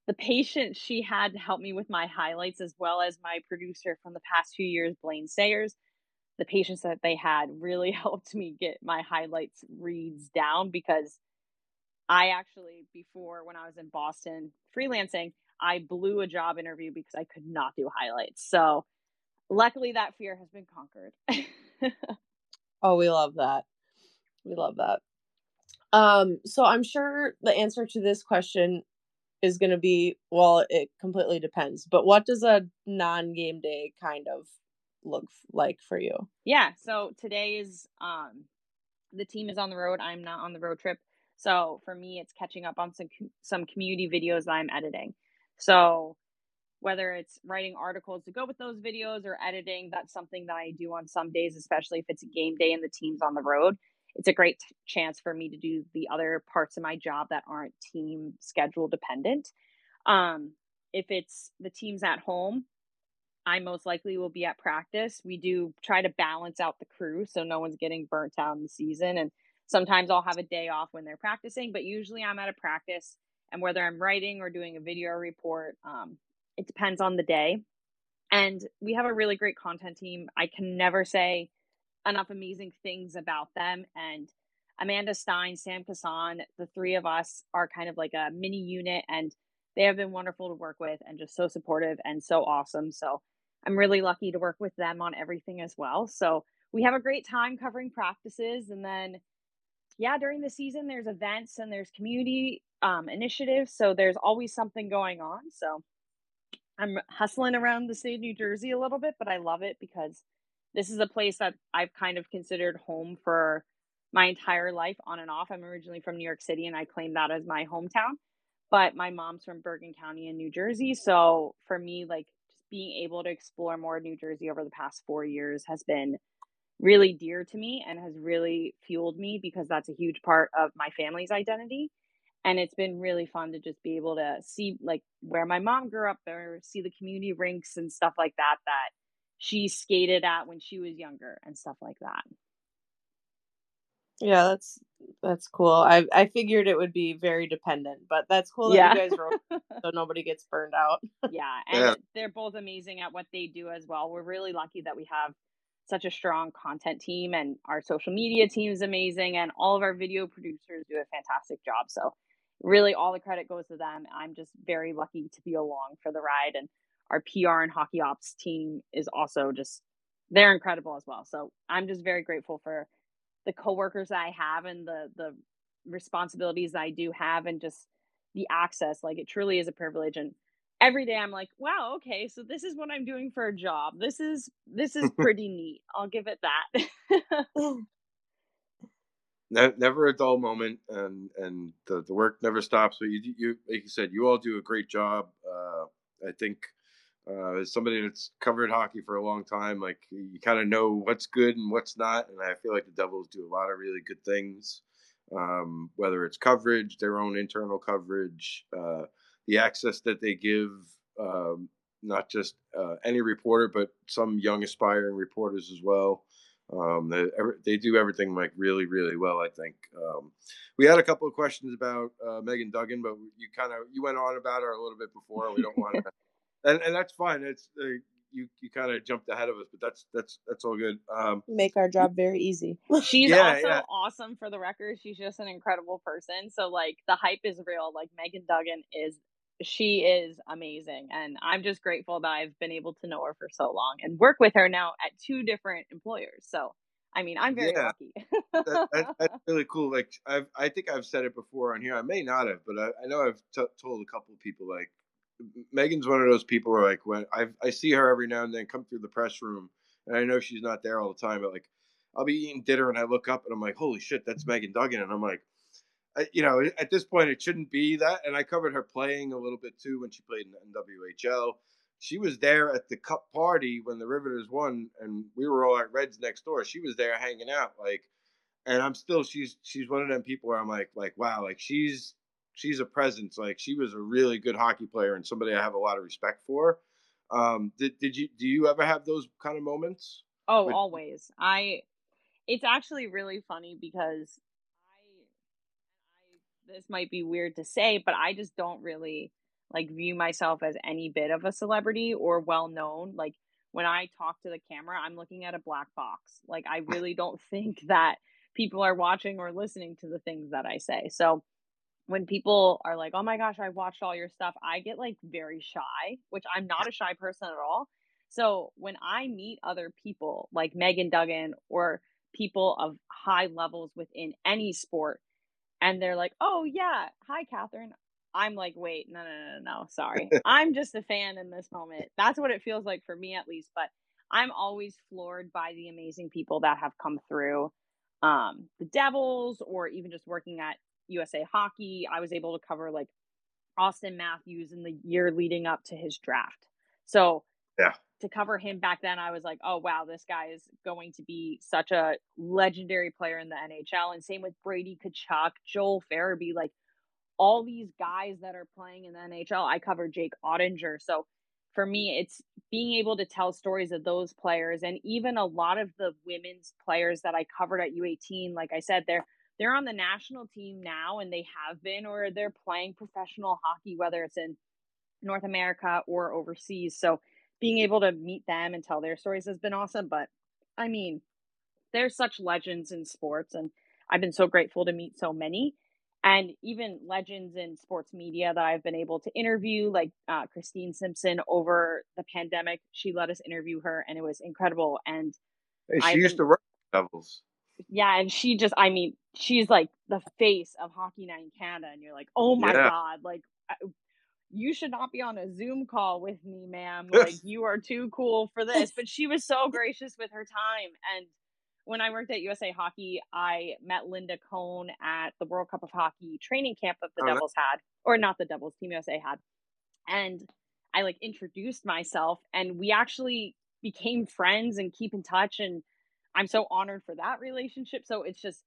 Speaker 4: the patience she had to help me with my highlights, as well as my producer from the past few years, Blaine Sayers, the patience that they had really helped me get my highlights reads down because I actually, before when I was in Boston freelancing, I blew a job interview because I could not do highlights. So luckily that fear has been conquered.
Speaker 2: oh, we love that. We love that. Um, so I'm sure the answer to this question is going to be well, it completely depends. But what does a non-game day kind of look like for you?
Speaker 4: Yeah, so today is um the team is on the road. I'm not on the road trip. So for me it's catching up on some some community videos that I'm editing. So whether it's writing articles to go with those videos or editing that's something that i do on some days especially if it's a game day and the team's on the road it's a great t- chance for me to do the other parts of my job that aren't team schedule dependent um, if it's the team's at home i most likely will be at practice we do try to balance out the crew so no one's getting burnt out in the season and sometimes i'll have a day off when they're practicing but usually i'm at a practice and whether i'm writing or doing a video report um, it depends on the day. And we have a really great content team. I can never say enough amazing things about them. And Amanda Stein, Sam Kasan, the three of us are kind of like a mini unit and they have been wonderful to work with and just so supportive and so awesome. So I'm really lucky to work with them on everything as well. So we have a great time covering practices and then yeah, during the season there's events and there's community um, initiatives. So there's always something going on. So I'm hustling around the state of New Jersey a little bit, but I love it because this is a place that I've kind of considered home for my entire life on and off. I'm originally from New York City and I claim that as my hometown, but my mom's from Bergen County in New Jersey. So for me, like being able to explore more New Jersey over the past four years has been really dear to me and has really fueled me because that's a huge part of my family's identity. And it's been really fun to just be able to see like where my mom grew up or see the community rinks and stuff like that that she skated at when she was younger and stuff like that.
Speaker 2: Yeah, that's that's cool. I I figured it would be very dependent, but that's cool that
Speaker 4: Yeah.
Speaker 2: you guys wrote so nobody gets burned out.
Speaker 4: yeah, and
Speaker 1: Yeah.
Speaker 4: they're both amazing at what they do as well. We're really lucky that we have such a strong content team and our social media team is amazing and all of our video producers do a fantastic job. So really all the credit goes to them. I'm just very lucky to be along for the ride and our PR and hockey ops team is also just they're incredible as well. So I'm just very grateful for the coworkers I have and the the responsibilities I do have and just the access. Like it truly is a privilege and every day I'm like, wow, okay, so this is what I'm doing for a job. This is this is pretty neat. I'll give it that.
Speaker 1: Never a dull moment, and and the, the work never stops. But you you like you said, you all do a great job. Uh, I think uh, as somebody that's covered hockey for a long time, like you kind of know what's good and what's not, and I feel like the Devils do a lot of really good things. Um, whether it's coverage, their own internal coverage, uh, the access that they give, um, not just uh, any reporter, but some young aspiring reporters as well. Um, they, they do everything like really, really well. I think um, we had a couple of questions about uh, Megan Duggan, but you kind of you went on about her a little bit before. We don't want to, and, and that's fine. It's uh, you you kind of jumped ahead of us, but that's that's that's all good. Um,
Speaker 2: Make our job very easy.
Speaker 4: She's
Speaker 1: Yeah,
Speaker 4: also
Speaker 1: yeah.
Speaker 4: awesome for the record. She's just an incredible person. So like the hype is real. Like Megan Duggan is she is amazing and I'm just grateful that I've been able to know her for so long and work with her now at two different employers. So I mean, I'm very
Speaker 1: Yeah.
Speaker 4: lucky.
Speaker 1: that, that, that's really cool. Like I've, I think I've said it before on here. I may not have, but I, I know I've t- told a couple of people like Megan's one of those people where like when I I see her every now and then come through the press room, and I know she's not there all the time, but like I'll be eating dinner and I look up and I'm like, holy shit, that's Megan Duggan, and I'm like. I, you know, at this point, it shouldn't be that. And I covered her playing a little bit too when she played in the NWHL. She was there at the cup party when the Riveters won, and we were all at Reds next door. She was there hanging out, like, and I'm still she's she's one of them people where I'm like like wow like she's she's a presence like she was a really good hockey player and somebody I have a lot of respect for. Um, did did you do you ever have those kind of moments?
Speaker 4: Oh,
Speaker 1: But-
Speaker 4: always. I it's actually really funny because I I this might be weird to say, but I just don't really like view myself as any bit of a celebrity or well known. Like when I talk to the camera, I'm looking at a black box. Like I really don't think that people are watching or listening to the things that I say. So when people are like, "Oh my gosh, I watched all your stuff," I get like very shy, which I'm not a shy person at all. So when I meet other people like Megan Duggan or people of high levels within any sport, and they're like, "Oh yeah, hi Catherine," I'm like, "Wait, no, no, no, no, no, sorry, I'm just a fan in this moment." That's what it feels like for me, at least. But I'm always floored by the amazing people that have come through um, the Devils, or even just working at USA Hockey. I was able to cover like Auston Matthews in the year leading up to his draft. So
Speaker 1: Yeah.
Speaker 4: to cover him back then, I was like, oh wow, this guy is going to be such a legendary player in the NHL. And same with Brady Tkachuk, Joel Farabee, like all these guys that are playing in the NHL. I covered Jake Oettinger. So for me, it's being able to tell stories of those players and even a lot of the women's players that I covered at U18. Like I said, they're they're on the national team now and they have been or they're playing professional hockey whether it's in North America or overseas. So being able to meet them and tell their stories has been awesome, but I mean, they're such legends in sports and I've been so grateful to meet so many and even legends in sports media that I've been able to interview like uh, Christine Simpson over the pandemic. She let us interview her and it was incredible and
Speaker 1: Hey, she
Speaker 4: I've
Speaker 1: used
Speaker 4: been-
Speaker 1: to work Devils.
Speaker 4: Yeah, and she just, I mean, she's like the face of Hockey Night in Canada, and you're like, oh my
Speaker 1: Yeah.
Speaker 4: god, like, I- you should not be on a Zoom call with me, ma'am. Like, you are too cool for this. But she was so gracious with her time, and when I worked at USA Hockey, I met Linda Cohn at the World Cup of Hockey training camp that the
Speaker 1: nice.
Speaker 4: Devils had, or not the Devils, Team USA had, and I like introduced myself and we actually became friends and keep in touch and I'm so honored for that relationship. So it's just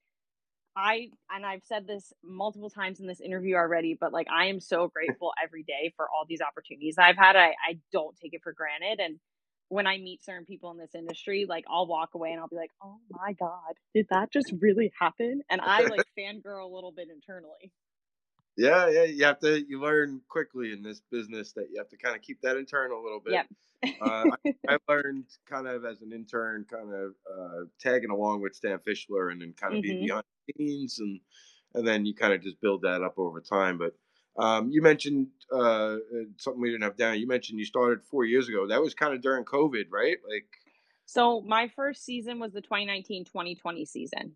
Speaker 4: I and I've said this multiple times in this interview already, but like I am so grateful every day for all these opportunities I've had. I, I don't take it for granted. And when I meet certain people in this industry, like I'll walk away and I'll be like, oh my God, did that just really happen? And I like fangirl a little bit internally.
Speaker 1: Yeah, yeah, you have to you learn quickly in this business that you have to kind of keep that internal a little bit.
Speaker 4: Yep.
Speaker 1: uh, I, I, learned kind of as an intern, kind of uh, tagging along with Stan Fischler, and then kind of mm-hmm. being behind the scenes, and and then you kind of just build that up over time. But um, you mentioned uh, something we didn't have down. You mentioned you started four years ago. That was kind of during COVID, right? Like,
Speaker 4: so my first season was the 2019-2020 season.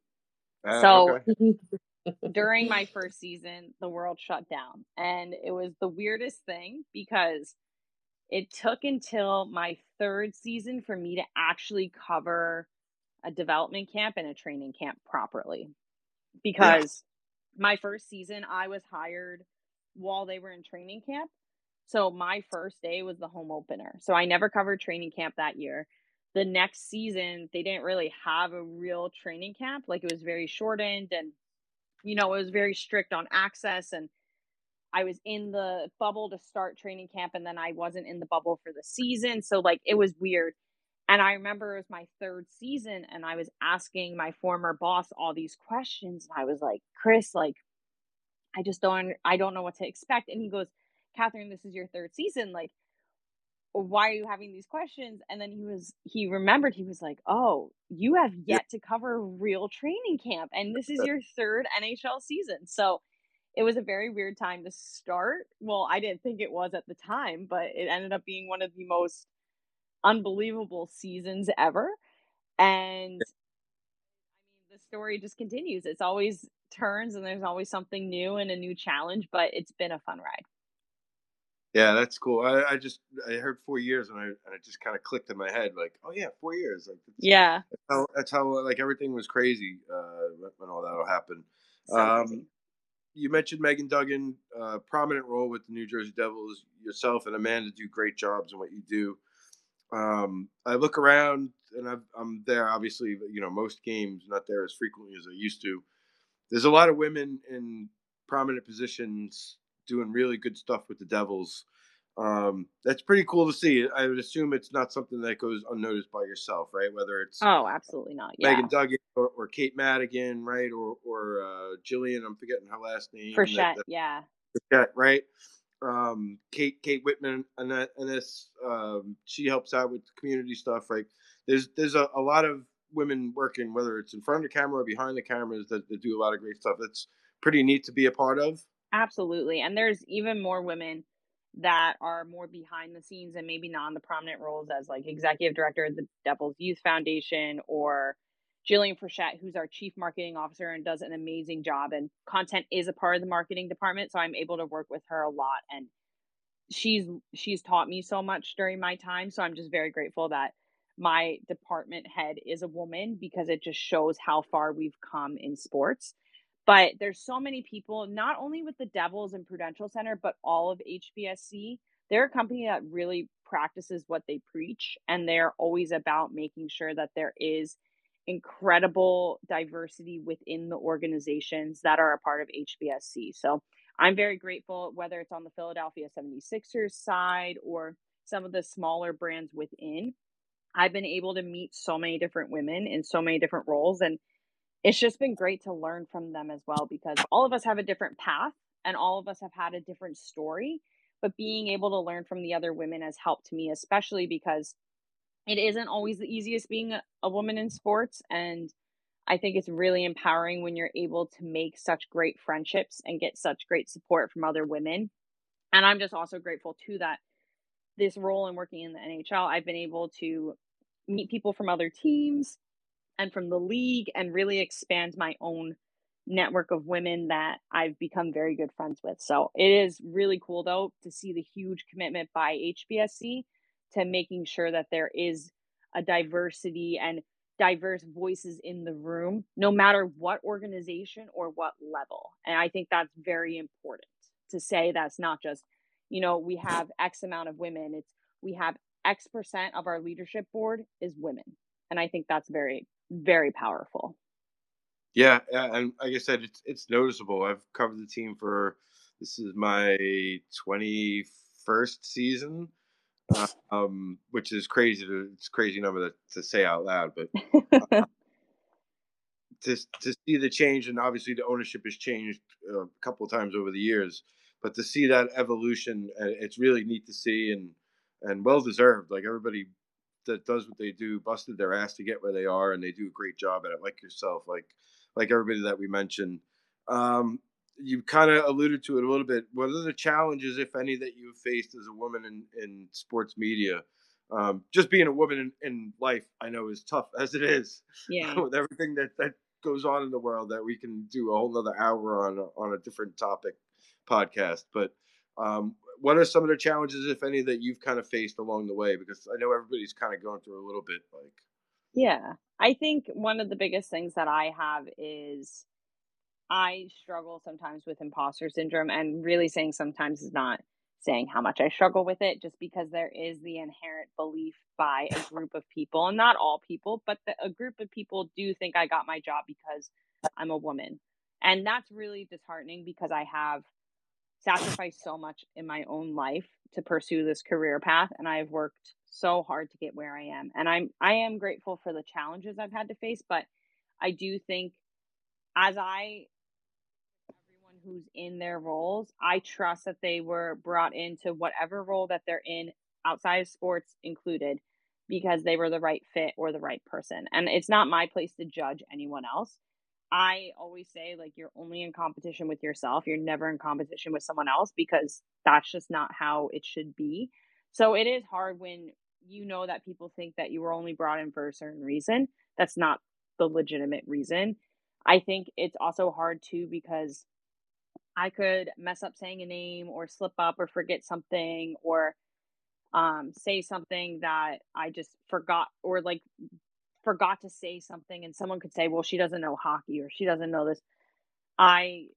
Speaker 4: Uh, so okay. during my first season, the world shut down, and it was the weirdest thing because it took until my third season for me to actually cover a development camp and a training camp properly because yeah. my first season I was hired while they were in training camp. So my first day was the home opener. So I never covered training camp that year. The next season, they didn't really have a real training camp. Like it was very shortened and, you know, it was very strict on access. And I was in the bubble to start training camp and then I wasn't in the bubble for the season. So, like, it was weird. And I remember it was my third season and I was asking my former boss all these questions. And I was like, Chris, like, I just don't I don't know what to expect. And he goes, Catherine, this is your third season. Like, why are you having these questions? And then he was he remembered he was like, Oh, you have yet to cover real training camp, and this is your third NHL season. So it was a very weird time to start. Well, I didn't think it was at the time, but it ended up being one of the most unbelievable seasons ever. And I mean, the story just continues. It's always turns and there's always something new and a new challenge, but it's been a fun ride.
Speaker 1: Yeah, that's cool. I, I just I heard four years and I and it just kind of clicked in my head like, oh yeah, four years. Like
Speaker 4: yeah,
Speaker 1: that's how, that's how like everything was crazy uh, when all that happened. So um, you mentioned Megan Duggan, uh, prominent role with the New Jersey Devils. Yourself and Amanda do great jobs in what you do. Um, I look around and i am there. Obviously, you know most games, not there as frequently as I used to there's a lot of women in prominent positions doing really good stuff with the Devils. Um, that's pretty cool to see. I would assume it's not something that goes unnoticed by yourself, right? Whether it's
Speaker 4: oh, absolutely not.
Speaker 1: Yeah. Megan Duggan or, or Kate Madigan, right? Or or uh, Jillian, I'm forgetting her last name.
Speaker 4: Frechette, yeah.
Speaker 1: Frechette, right? Um, Kate Kate Whitman and that and this um, she helps out with community stuff, right? There's there's a, a lot of women working, whether it's in front of the camera or behind the cameras, that, that do a lot of great stuff. That's pretty neat to be a part of.
Speaker 4: Absolutely. And there's even more women that are more behind the scenes and maybe not in the prominent roles as like executive director of the Devil's Youth Foundation or Jillian Frechette, who's our chief marketing officer and does an amazing job. And content is a part of the marketing department. So I'm able to work with her a lot. And she's she's taught me so much during my time. So I'm just very grateful that my department head is a woman because it just shows how far we've come in sports. But there's so many people, not only with the Devils and Prudential Center, but all of HBSE. They're a company that really practices what they preach, and they're always about making sure that there is incredible diversity within the organizations that are a part of HBSE. So I'm very grateful, whether it's on the Philadelphia 76ers side or some of the smaller brands within. I've been able to meet so many different women in so many different roles. And it's just been great to learn from them as well because all of us have a different path and all of us have had a different story. But being able to learn from the other women has helped me, especially because it isn't always the easiest being a, woman in sports. And I think it's really empowering when you're able to make such great friendships and get such great support from other women. And I'm just also grateful too that this role in working in the NHL, I've been able to meet people from other teams and from the league and really expand my own network of women that I've become very good friends with. So it is really cool though to see the huge commitment by HBSE to making sure that there is a diversity and diverse voices in the room, no matter what organization or what level. And I think that's very important to say that's not just you know, we have X amount of women. It's we have X percent of our leadership board is women. And I think that's very, very powerful.
Speaker 1: Yeah, and like I said, it's it's noticeable. I've covered the team for this is my twenty first season, uh, um, which is crazy. To, it's crazy number to, to say out loud, but uh, to to see the change, and obviously the ownership has changed uh, a couple of times over the years, but to see that evolution, uh, it's really neat to see and and well deserved. Like everybody that does what they do busted their ass to get where they are, and they do a great job at it. Like yourself, like like everybody that we mentioned. Um, you kind of alluded to it a little bit. What are the challenges, if any, that you've faced as a woman in, in sports media? Um, just being a woman in, in, life, I know is tough as it is.
Speaker 4: Yeah.
Speaker 1: With everything that, that goes on in the world, that we can do a whole nother hour on on a different topic podcast. But um, what are some of the challenges, if any, that you've kind of faced along the way? Because I know everybody's kind of going through a little bit. Like,
Speaker 4: yeah, I think one of the biggest things that I have is I struggle sometimes with imposter syndrome, and really saying sometimes is not saying how much I struggle with it, just because there is the inherent belief by a group of people, and not all people, but the, a group of people do think I got my job because I'm a woman. And that's really disheartening because I have sacrificed so much in my own life to pursue this career path and I've worked so hard to get where I am. And I'm I am grateful for the challenges I've had to face, but I do think as I everyone who's in their roles, I trust that they were brought into whatever role that they're in outside of sports included because they were the right fit or the right person. And it's not my place to judge anyone else. I always say like you're only in competition with yourself. You're never in competition with someone else because that's just not how it should be. So it is hard when you know that people think that you were only brought in for a certain reason. That's not the legitimate reason. I think it's also hard too because I could mess up saying a name or slip up or forget something or um, say something that I just forgot or like forgot to say something and someone could say, well, she doesn't know hockey or she doesn't know this. I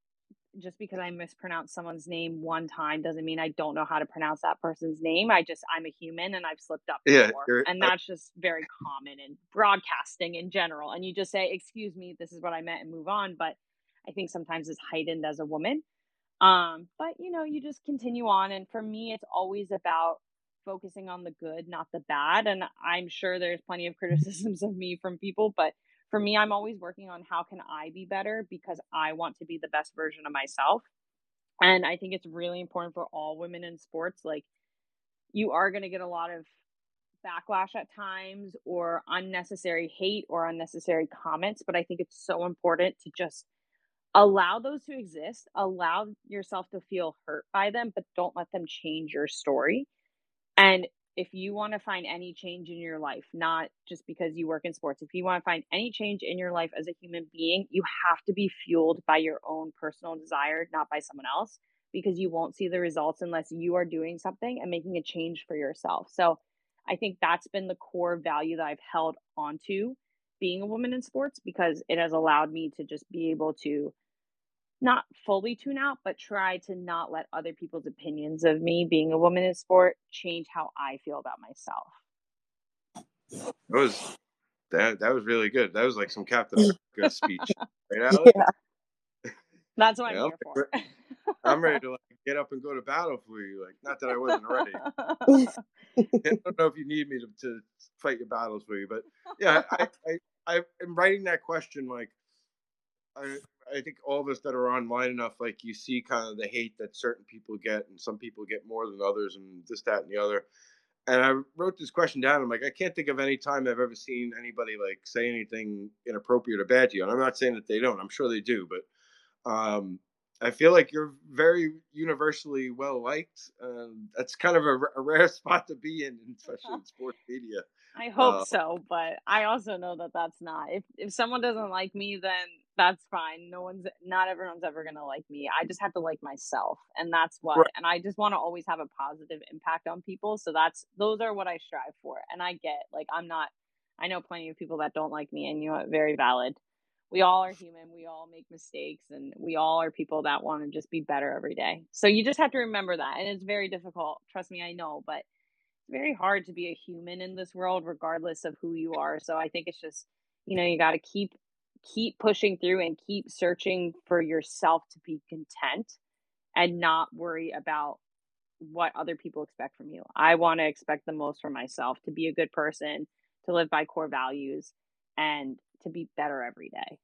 Speaker 4: just because I mispronounced someone's name one time doesn't mean I don't know how to pronounce that person's name. I just I'm a human and I've slipped up before. And that's just very common in broadcasting in general. And you just say, "Excuse me, this is what I meant," and move on. But I think sometimes it's heightened as a woman. Um, but you know, you just continue on. And for me, it's always about focusing on the good, not the bad. And I'm sure there's plenty of criticisms of me from people, but for me, I'm always working on how can I be better because I want to be the best version of myself. And I think it's really important for all women in sports. Like, you are going to get a lot of backlash at times or unnecessary hate or unnecessary comments, but I think it's so important to just allow those to exist, allow yourself to feel hurt by them, but don't let them change your story. And if you want to find any change in your life, not just because you work in sports, if you want to find any change in your life as a human being, you have to be fueled by your own personal desire, not by someone else, because you won't see the results unless you are doing something and making a change for yourself. So I think that's been the core value that I've held onto being a woman in sports because it has allowed me to just be able to not fully tune out, but try to not let other people's opinions of me being a woman in sport change how I feel about myself.
Speaker 1: That was that that was really good. That was like some Captain America speech, right, Alex?
Speaker 4: Yeah. That's what yeah, I'm here for.
Speaker 1: I'm ready to like get up and go to battle for you. Like, not that I wasn't already. I don't know if you need me to, to fight your battles for you, but yeah, I, I, I, am writing that question like I, I think all of us that are online enough, like you see kind of the hate that certain people get, and some people get more than others, and this, that, and the other. And I wrote this question down. I'm like, I can't think of any time I've ever seen anybody like say anything inappropriate or bad to you. And I'm not saying that they don't. I'm sure they do, but um, I feel like you're very universally well liked. Um, that's kind of a, a, rare spot to be in, especially in sports media.
Speaker 4: I hope uh, so, but I also know that that's not. If if someone doesn't like me, then that's fine. No one's, not everyone's ever gonna like me. I just have to like myself, and that's what. Right. And I just want to always have a positive impact on people. So that's those are what I strive for. And I get like I'm not. I know plenty of people that don't like me, and you know, very valid. we all are human. We all make mistakes and we all are people that want to just be better every day. So you just have to remember that. And it's very difficult. Trust me, I know, but it's very hard to be a human in this world, regardless of who you are. So I think it's just, you know, you got to keep keep pushing through and keep searching for yourself to be content and not worry about what other people expect from you. I want to expect the most from myself to be a good person, to live by core values, and to be better every day.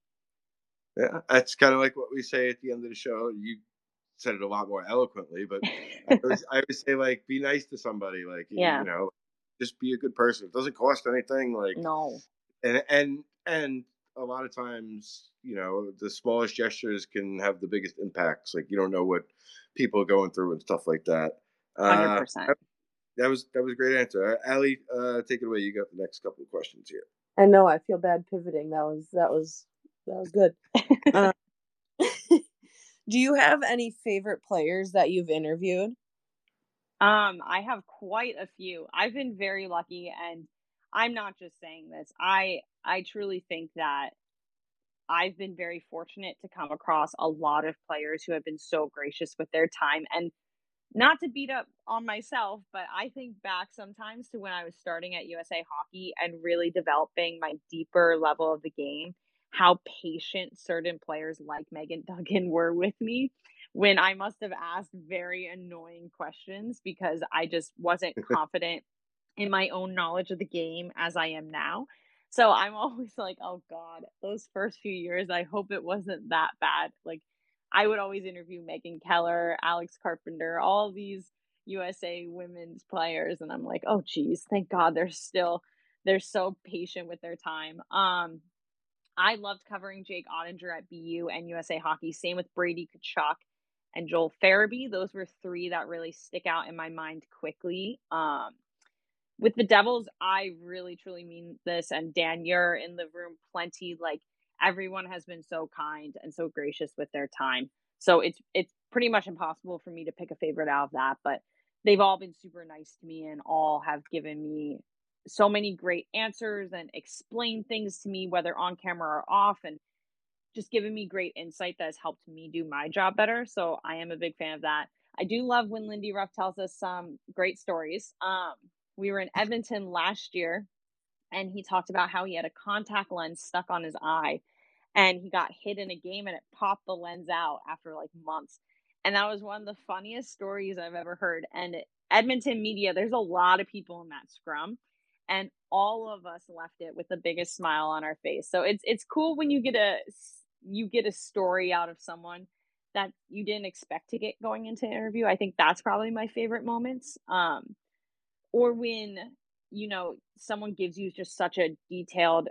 Speaker 1: Yeah, that's kind of like what we say at the end of the show. You said it a lot more eloquently, but I, always, I always say like, be nice to somebody. Like, yeah. you know, just be a good person. It doesn't cost anything. Like,
Speaker 4: no.
Speaker 1: And and and a lot of times, you know, the smallest gestures can have the biggest impacts. Like, you don't know what people are going through and stuff like that.
Speaker 4: Hundred uh, percent.
Speaker 1: That was that was a great answer, Allie. Uh, take it away. You got the next couple of questions here.
Speaker 2: I know. I feel bad pivoting. That was that was that was good. uh, do you have any favorite players that you've interviewed?
Speaker 4: Um, I have quite a few. I've been very lucky, and I'm not just saying this. I I truly think that I've been very fortunate to come across a lot of players who have been so gracious with their time and not to beat up on myself, but I think back sometimes to when I was starting at USA Hockey and really developing my deeper level of the game, how patient certain players like Megan Duggan were with me when I must have asked very annoying questions because I just wasn't confident in my own knowledge of the game as I am now. So I'm always like, oh God, those first few years, I hope it wasn't that bad. Like, I would always interview Megan Keller, Alex Carpenter, all these USA women's players, and I'm like, oh geez, thank God they're still they're so patient with their time. Um, I loved covering Jake Oettinger at BU and USA Hockey. Same with Brady Tkachuk and Joel Farabee. Those were three that really stick out in my mind quickly. Um, with the Devils, I really truly mean this, and Dan, you're in the room plenty. Like everyone has been so kind and so gracious with their time. So it's it's pretty much impossible for me to pick a favorite out of that, but they've all been super nice to me and all have given me so many great answers and explained things to me whether on camera or off and just given me great insight that has helped me do my job better. So I am a big fan of that. I do love when Lindy Ruff tells us some great stories. Um, we were in Edmonton last year and he talked about how he had a contact lens stuck on his eye and he got hit in a game and it popped the lens out after like months. And that was one of the funniest stories i've ever heard. And edmonton media there's a lot of people in that scrum and all of us left it with the biggest smile on our face. So it's it's cool when you get a you get a story out of someone that you didn't expect to get going into an interview. I think that's probably my favorite moments. Um or when you know someone gives you just such a detailed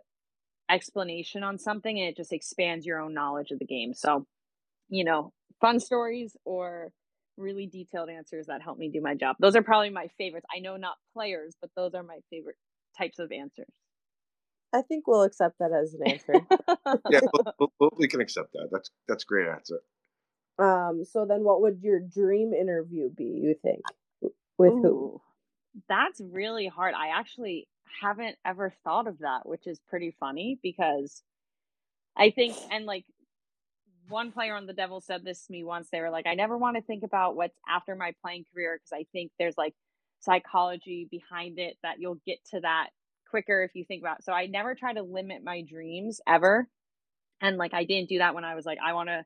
Speaker 4: explanation on something and it just expands your own knowledge of the game. So you know fun stories or really detailed answers that help me do my job. Those are probably my favorites. I know not players but those are my favorite types of answers.
Speaker 2: I think we'll accept that as an answer.
Speaker 1: Yeah we'll, we'll, we can accept that. That's that's great answer.
Speaker 2: Um so then what would your dream interview be you think? With Ooh. who
Speaker 4: that's really hard. I actually haven't ever thought of that, which is pretty funny because I think, and like one player on the Devil said this to me once. They were like, I never want to think about what's after my playing career because I think there's like psychology behind it that you'll get to that quicker if you think about it. So I never try to limit my dreams ever. And like I didn't do that when I was like, I want to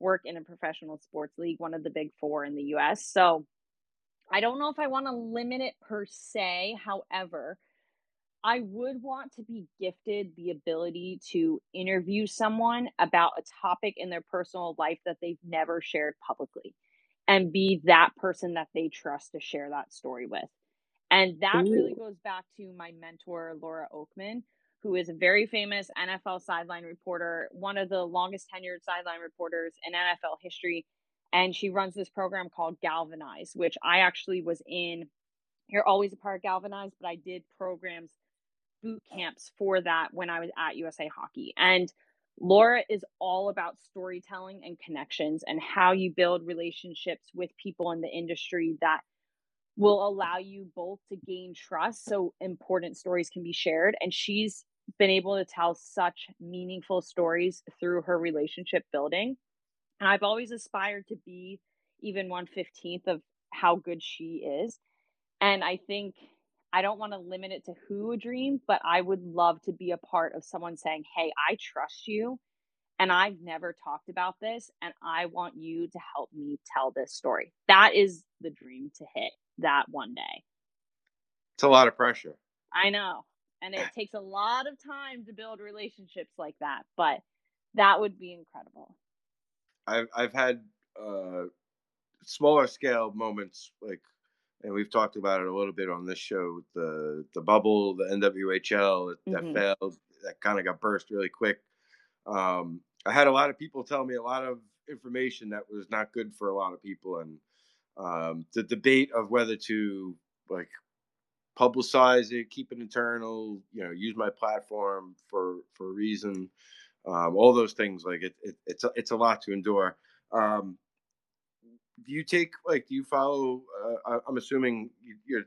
Speaker 4: work in a professional sports league, one of the big four in the US. So I don't know if I want to limit it per se. However, I would want to be gifted the ability to interview someone about a topic in their personal life that they've never shared publicly and be that person that they trust to share that story with. And that Ooh. really goes back to my mentor, Laura Okmin, who is a very famous NFL sideline reporter, one of the longest tenured sideline reporters in NFL history and she runs this program called Galvanize, which I actually was in. You're always a part of Galvanize, but I did programs, boot camps for that when I was at USA Hockey. And Laura is all about storytelling and connections and how you build relationships with people in the industry that will allow you both to gain trust so important stories can be shared. And she's been able to tell such meaningful stories through her relationship building. And I've always aspired to be even 115th of how good she is. And I think I don't want to limit it to who a dream, but I would love to be a part of someone saying, Hey, I trust you and I've never talked about this and I want you to help me tell this story. That is the dream to hit that one day.
Speaker 1: It's a lot of pressure.
Speaker 4: I know. And it takes a lot of time to build relationships like that, but that would be incredible.
Speaker 1: I've I've had uh smaller scale moments like and we've talked about it a little bit on this show the the bubble the nwhl that mm-hmm. failed that kind of got burst really quick um, i had a lot of people tell me a lot of information that was not good for a lot of people and um, the debate of whether to like publicize it keep it internal you know use my platform for for a reason um, all those things like it, it, it's a, it's a lot to endure. Um, do you take like do you follow uh, i'm assuming you're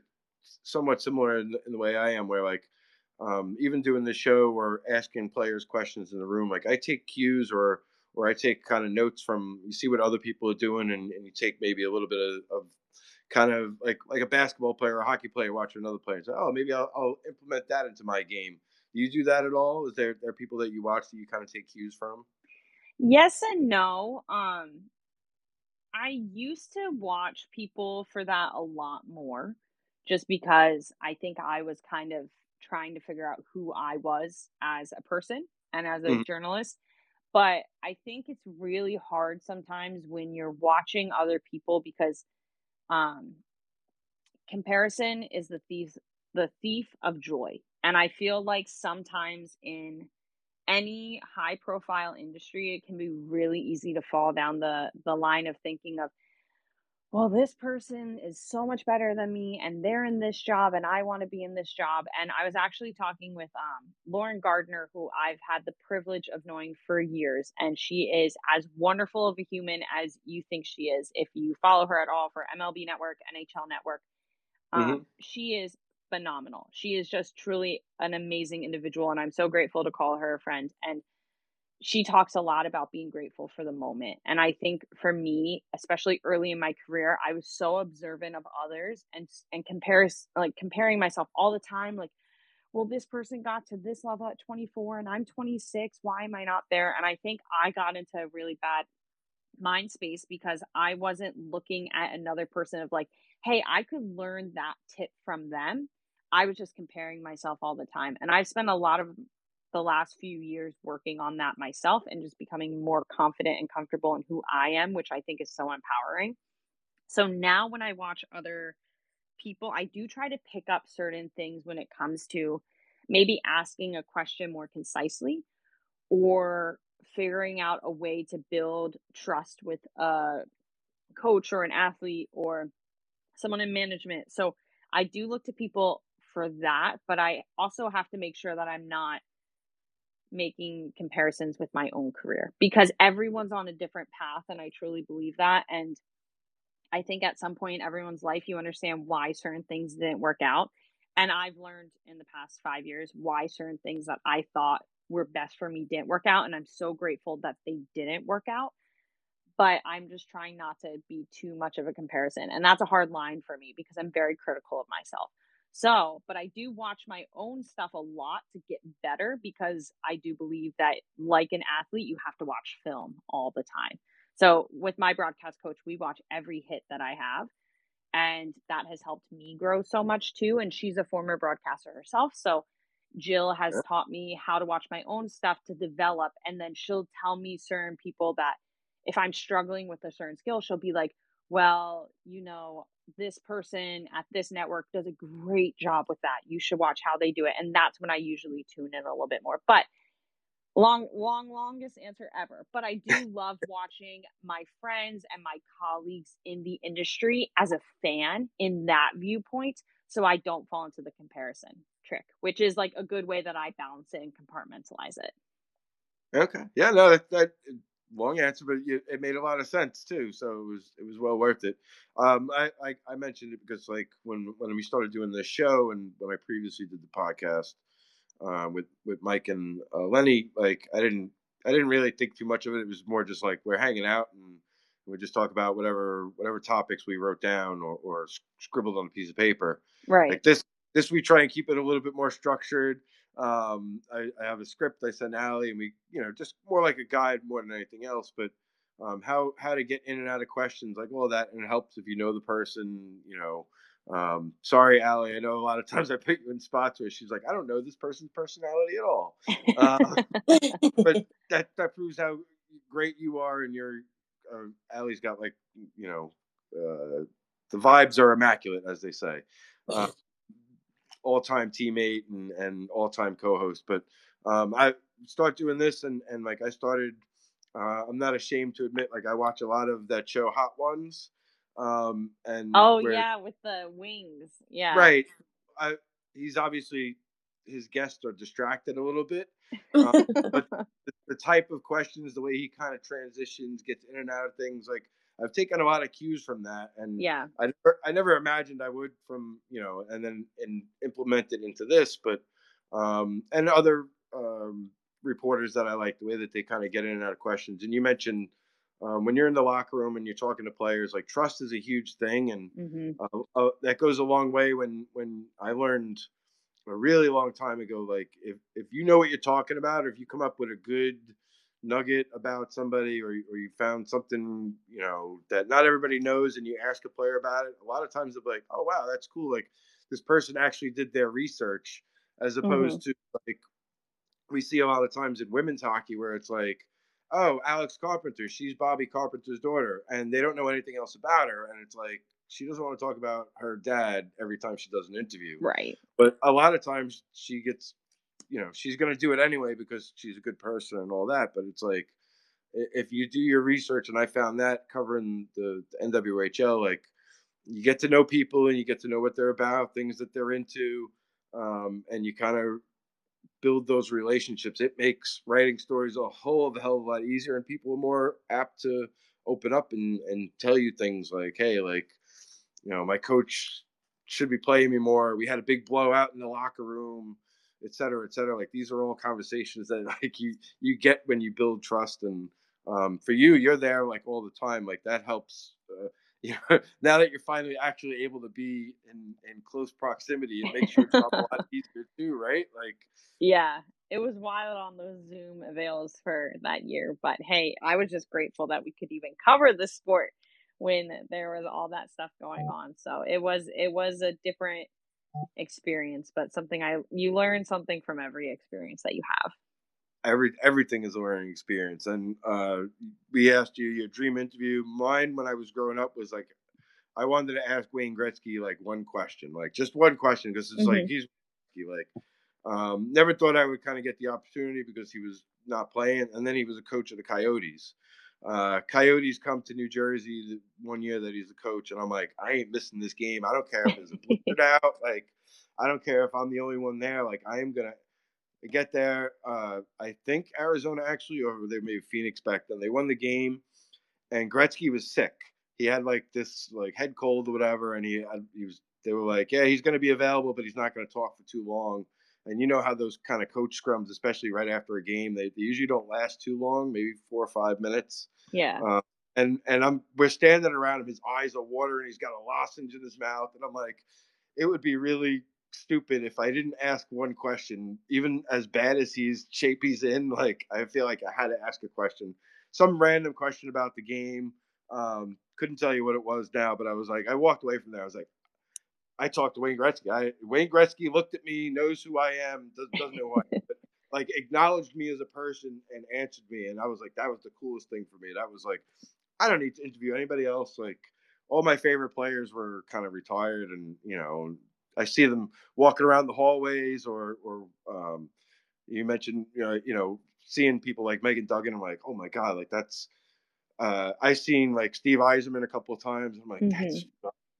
Speaker 1: somewhat similar in the, in the, way i am where like um, even doing the show or asking players questions in the room like i take cues or or i take kind of notes from you see what other people are doing and, and you take maybe a little bit of, of, kind of like like a basketball player or a hockey player watching another player and say oh maybe I'll, I'll implement that into my game do you do that at all is there there people that you watch that you kind of take cues from
Speaker 4: yes and no um I used to watch people for that a lot more just because I think I was kind of trying to figure out who I was as a person and as a mm-hmm. journalist. But I think it's really hard sometimes when you're watching other people because um, comparison is the thief the thief of joy. And I feel like sometimes in any high profile industry it can be really easy to fall down the the line of thinking of well this person is so much better than me and they're in this job and i want to be in this job and i was actually talking with um, lauren gardner who i've had the privilege of knowing for years and she is as wonderful of a human as you think she is if you follow her at all for mlb network nhl network um, mm-hmm. she is phenomenal. She is just truly an amazing individual, and I'm so grateful to call her a friend. And she talks a lot about being grateful for the moment. And I think for me, especially early in my career, I was so observant of others and and compares like comparing myself all the time, like, well, this person got to this level at 24 and I'm 26. Why am I not there? And I think I got into a really bad mind space because I wasn't looking at another person of like, hey, I could learn that tip from them I was just comparing myself all the time. And I've spent a lot of the last few years working on that myself and just becoming more confident and comfortable in who I am, which I think is so empowering. So now when I watch other people, I do try to pick up certain things when it comes to maybe asking a question more concisely or figuring out a way to build trust with a coach or an athlete or someone in management. So I do look to people for that, but I also have to make sure that I'm not making comparisons with my own career because everyone's on a different path and I truly believe that and I think at some point in everyone's life you understand why certain things didn't work out and I've learned in the past 5 years why certain things that I thought were best for me didn't work out and I'm so grateful that they didn't work out but I'm just trying not to be too much of a comparison and that's a hard line for me because I'm very critical of myself so, but I do watch my own stuff a lot to get better because I do believe that, like an athlete, you have to watch film all the time. So, with my broadcast coach, we watch every hit that I have. And that has helped me grow so much too. And she's a former broadcaster herself. So, Jill has taught me how to watch my own stuff to develop. And then she'll tell me certain people that if I'm struggling with a certain skill, she'll be like, well, you know, this person at this network does a great job with that. You should watch how they do it. And that's when I usually tune in a little bit more. But long, long, longest answer ever. But I do love watching my friends and my colleagues in the industry as a fan in that viewpoint. So I don't fall into the comparison trick, which is like a good way that I balance it and compartmentalize it.
Speaker 1: Okay. Yeah, no, that, that long answer, but it made a lot of sense too. So it was it was well worth it. Um, I, I, I mentioned it because like when when we started doing this show and when I previously did the podcast, uh, with with Mike and uh, Lenny, like I didn't I didn't really think too much of it. It was more just like we're hanging out and we just talk about whatever whatever topics we wrote down or, or scribbled on a piece of paper.
Speaker 4: Right.
Speaker 1: Like this this we try and keep it a little bit more structured. Um, I, I have a script I send Allie, and we you know just more like a guide more than anything else. But um, how how to get in and out of questions like all that, and it helps if you know the person. You know, um, sorry, Allie. I know a lot of times I put you in spots where she's like, I don't know this person's personality at all. Uh, but that that proves how great you are, and your uh, Allie's got like you know uh, the vibes are immaculate, as they say. Uh, all-time teammate and and all-time co-host. But um, I start doing this, and and like I started. Uh, I'm not ashamed to admit, like I watch a lot of that show, Hot Ones. Um, and
Speaker 4: oh where, yeah, with the wings, yeah,
Speaker 1: right. I, he's obviously his guests are distracted a little bit, um, but the, the, type of questions, the way he kind of transitions, gets in and out of things, like I've taken a lot of cues from that, and
Speaker 4: yeah,
Speaker 1: I never, I never imagined I would from you know, and then and implement it into this, but um, and other um, reporters that I like the way that they kind of get in and out of questions. And you mentioned um, when you're in the locker room and you're talking to players, like trust is a huge thing, and
Speaker 4: mm-hmm.
Speaker 1: uh, uh, that goes a long way. When when I learned a really long time ago, like if if you know what you're talking about, or if you come up with a good nugget about somebody, or or you found something you know that not everybody knows, and you ask a player about it, a lot of times they'll be like, "Oh wow, that's cool!" Like this person actually did their research, as opposed mm-hmm. to like we see a lot of times in women's hockey where it's like oh, Alex Carpenter, she's Bobby Carpenter's daughter, and they don't know anything else about her, and it's like she doesn't want to talk about her dad every time she does an interview.
Speaker 4: Right.
Speaker 1: But a lot of times she gets, you know, she's going to do it anyway because she's a good person and all that. But it's like, if you do your research, and I found that covering the, the NWHL, like you get to know people and you get to know what they're about, things that they're into, um, and you kind of build those relationships, it makes writing stories a whole of a hell of a lot easier, and people are more apt to open up and and tell you things like, hey, like, you know, my coach should be playing me more. We had a big blowout in the locker room, et cetera, et cetera. Like these are all conversations that like you you get when you build trust, and um, for you, you're there like all the time. Like that helps. Uh, you know, now that you're finally actually able to be in in close proximity, it makes your job a lot easier too, right? Like,
Speaker 4: yeah, it was wild on those Zoom avails for that year, but hey, I was just grateful that we could even cover the sport when there was all that stuff going on. So it was it was a different experience, but something I you learn something from every experience that you have
Speaker 1: every everything is a learning experience. And uh, we asked you your dream interview. Mine when I was growing up was like I wanted to ask Wayne Gretzky like one question, like just one question, because it's mm-hmm. like he's like um, never thought I would kind of get the opportunity because he was not playing, and then he was a coach of the Coyotes. Uh, Coyotes come to New Jersey one year that he's a coach, and I'm like, I ain't missing this game. I don't care if it's a blizzard out. Like, I don't care if I'm the only one there. Like, I am gonna get there. Uh, I think Arizona actually, or they maybe Phoenix back then. They won the game, and Gretzky was sick. He had like this like head cold or whatever, and he he was. They were like, yeah, he's to be available, but he's not to talk for too long. And you know how those kind of coach scrums, especially right after a game, they, they usually don't last too long, maybe four or five minutes.
Speaker 4: Yeah.
Speaker 1: Uh, and and I'm we're standing around him. His eyes are watering. And he's got a lozenge in his mouth, and I'm like, it would be really stupid if I didn't ask one question, even as bad as he's shape he's in. Like I feel like I had to ask a question, some random question about the game. Um, couldn't tell you what it was now, but I was like, I walked away from there. I was like, I talked to Wayne Gretzky. I, Wayne Gretzky looked at me, knows who I am, does, doesn't know who I am, but like acknowledged me as a person and answered me. And I was like, that was the coolest thing for me. That was like, I don't need to interview anybody else. Like all my favorite players were kind of retired and, you know, I see them walking around the hallways, or or um, you mentioned you know, you know seeing people like Meghan Duggan. I'm like, oh my god, like that's. Uh, I seen like Steve Yzerman a couple of times. I'm like, mm-hmm. that's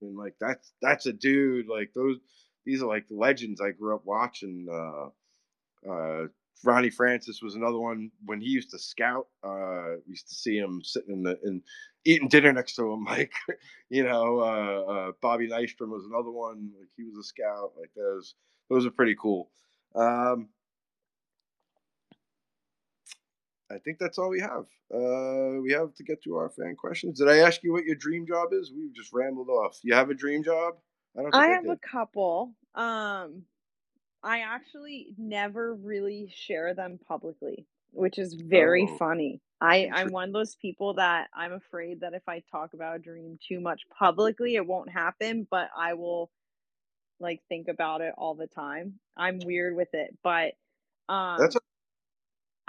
Speaker 1: and like that's that's a dude. Like those, these are like legends I grew up watching. Uh, uh, Ronnie Francis was another one when he used to scout. Uh, we used to see him sitting in the in eating dinner next to him. Like, you know, uh, uh, Bobby Nystrom was another one. Like he was a scout. Like those, those are pretty cool. Um, I think that's all we have. Uh, we have to get to our fan questions. Did I ask you what your dream job is? We just rambled off. You have a dream job?
Speaker 4: I don't. I have I a couple. Um, I actually never really share them publicly, which is very oh, funny. I I'm one of those people that I'm afraid that if I talk about a dream too much publicly, it won't happen. But I will like think about it all the time. I'm weird with it, but um, that's a-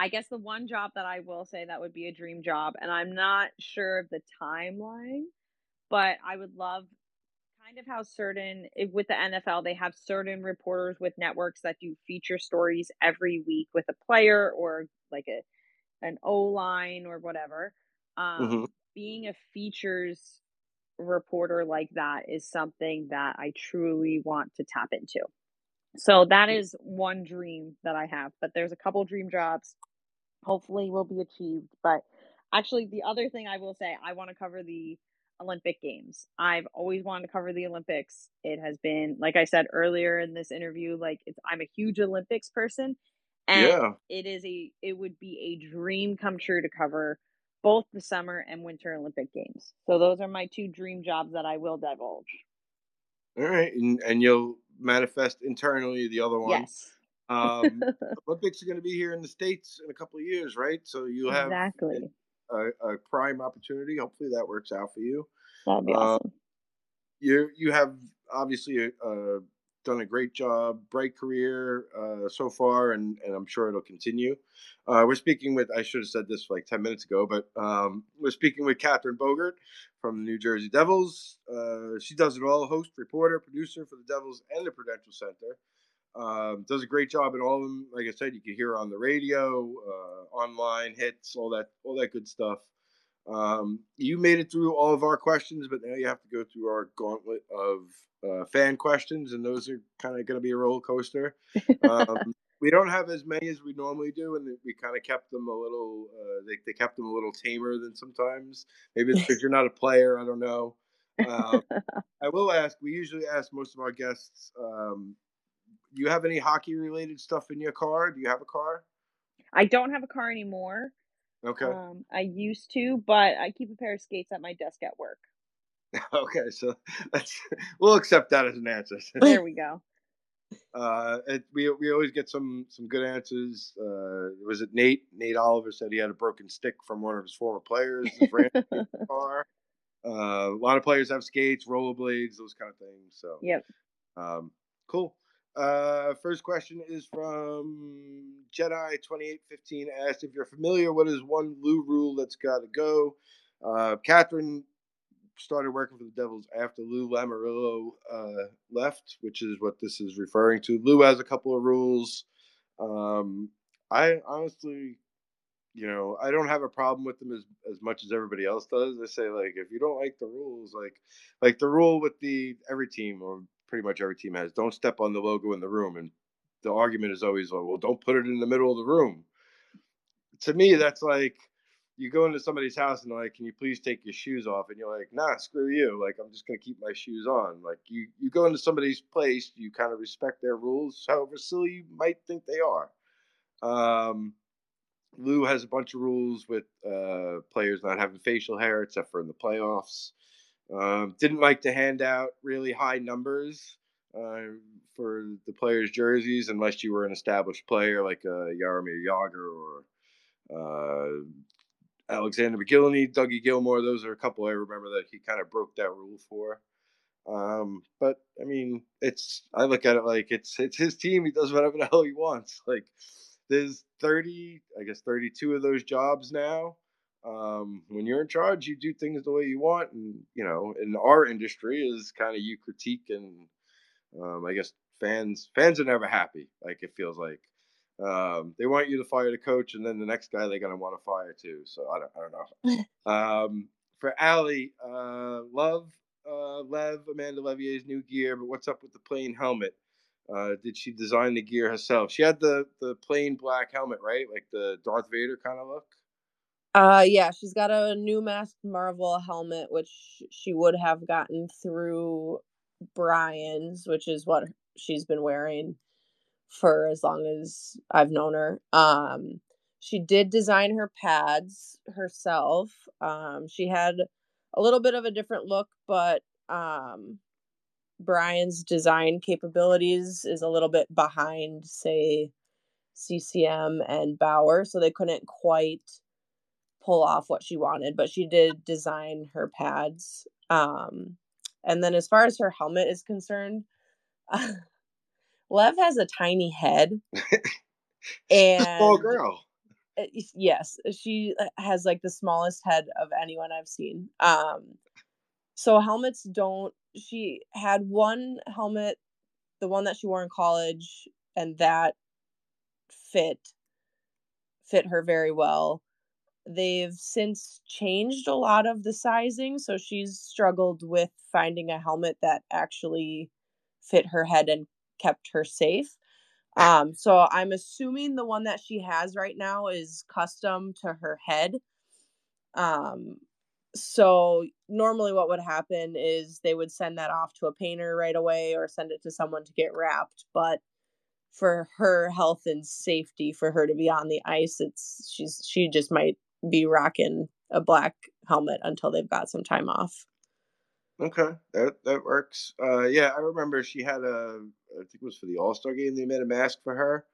Speaker 4: I guess the one job that I will say that would be a dream job, and I'm not sure of the timeline, but I would love kind of how certain with the NFL they have certain reporters with networks that do feature stories every week with a player or like a an O line or whatever. Um, mm-hmm. Being a features reporter like that is something that I truly want to tap into. So that is one dream that I have, but there's a couple dream jobs. Hopefully will be achieved. But actually the other thing I will say, I want to cover the Olympic Games. I've always wanted to cover the Olympics. It has been, like I said earlier in this interview, like it's I'm a huge Olympics person. And yeah. it is a it would be a dream come true to cover both the summer and winter Olympic Games. So those are my two dream jobs that I will divulge.
Speaker 1: All right, and, and you'll manifest internally the other one. Yes. Um, Olympics are going to be here in the states in a couple of years, right? So you have exactly a, a, prime opportunity. Hopefully that works out for you.
Speaker 4: That'd be uh, awesome.
Speaker 1: You you have obviously a, a done a great job, bright career uh, so far, and, and I'm sure it'll continue. Uh, we're speaking with, I should have said this like 10 minutes ago, but um, we're speaking with Catherine Bogart from the New Jersey Devils. Uh, she does it all host, reporter, producer for the Devils and the Prudential Center. Um, does a great job in all of them. Like I said, you can hear on the radio, uh, online hits, all that, all that good stuff. Um, you made it through all of our questions, but now you have to go through our gauntlet of uh, fan questions, and those are kind of going to be a roller coaster. Um, we don't have as many as we normally do, and we kind of kept them a little. Uh, they, they kept them a little tamer than sometimes. Maybe it's because you're not a player. I don't know. Um, I will ask. We usually ask most of our guests. Um, you have any hockey related stuff in your car? Do you have a car?
Speaker 4: I don't have a car anymore.
Speaker 1: Okay.
Speaker 4: Um, I used to, but I keep a pair of skates at my desk at work.
Speaker 1: Okay, so that's we'll accept that as an answer.
Speaker 4: there we go.
Speaker 1: Uh, it, we we always get some some good answers. Uh, was it Nate? Nate Oliver said he had a broken stick from one of his former players. car. Uh, a lot of players have skates, rollerblades, those kind of things. So
Speaker 4: yep.
Speaker 1: Um, cool. Uh, first question is from Jedi twenty eight fifteen. Asked if you're familiar. What is one Lou rule that's got to go? Uh, Catherine started working for the Devils after Lou Lamoriello uh, left, which is what this is referring to. Lou has a couple of rules. Um, I honestly, you know, I don't have a problem with them as as much as everybody else does. I say like, if you don't like the rules, like like the rule with the every team or pretty much every team has, don't step on the logo in the room, and the argument is always, well, don't put it in the middle of the room. To me, that's like you go into somebody's house and they're like, "Can you please take your shoes off?" And you're like, "Nah, screw you! Like I'm just gonna keep my shoes on." Like you, you go into somebody's place, you kind of respect their rules, however silly you might think they are. Um, Lou has a bunch of rules with uh, players not having facial hair, except for in the playoffs. Um, didn't like to hand out really high numbers uh, for the players' jerseys unless you were an established player like uh, Jagr or uh, Alexander Mogilny, Dougie Gilmour. Those are a couple I remember that he kind of broke that rule for. Um, but I mean, it's I look at it like it's it's his team. He does whatever the hell he wants. Like there's 30, I guess 32 of those jobs now. Um, when you're in charge, you do things the way you want, and you know, in our industry, is kind of you critique and um, I guess fans fans are never happy. Like it feels like um, they want you to fire the coach, and then the next guy they're gonna want to fire too. So I don't, I don't know. um, for Allie, uh, love uh, Lev Amanda Leveille's new gear, but what's up with the plain helmet? Uh, did she design the gear herself? She had the the plain black helmet, right? Like the Darth Vader kind of look.
Speaker 2: Uh yeah, she's got a new masked Marvel helmet, which she would have gotten through Brian's, which is what she's been wearing for as long as I've known her. Um, she did design her pads herself. Um, she had a little bit of a different look, but um, Brian's design capabilities is a little bit behind, say, CCM and Bauer, so they couldn't quite pull off what she wanted, but she did design her pads. Um, and then as far as her helmet is concerned, Lev has a tiny head.
Speaker 1: and small girl.
Speaker 2: Uh, yes, she uh, has like the smallest head of anyone I've seen. Um, so helmets don't. She had one helmet, the one that she wore in college, and that fit fit her very well. They've since changed a lot of the sizing, so she's struggled with finding a helmet that actually fit her head and kept her safe. Um, so I'm assuming the one that she has right now is custom to her head. Um, so normally what would happen is they would send that off to a painter right away or send it to someone to get wrapped, but for her health and safety for her to be on the ice, it's she's she just might be rocking a black helmet until they've got some time off.
Speaker 1: Okay, that that works. Uh, yeah, I remember she had a. I think it was for the All Star game. They made a mask for her.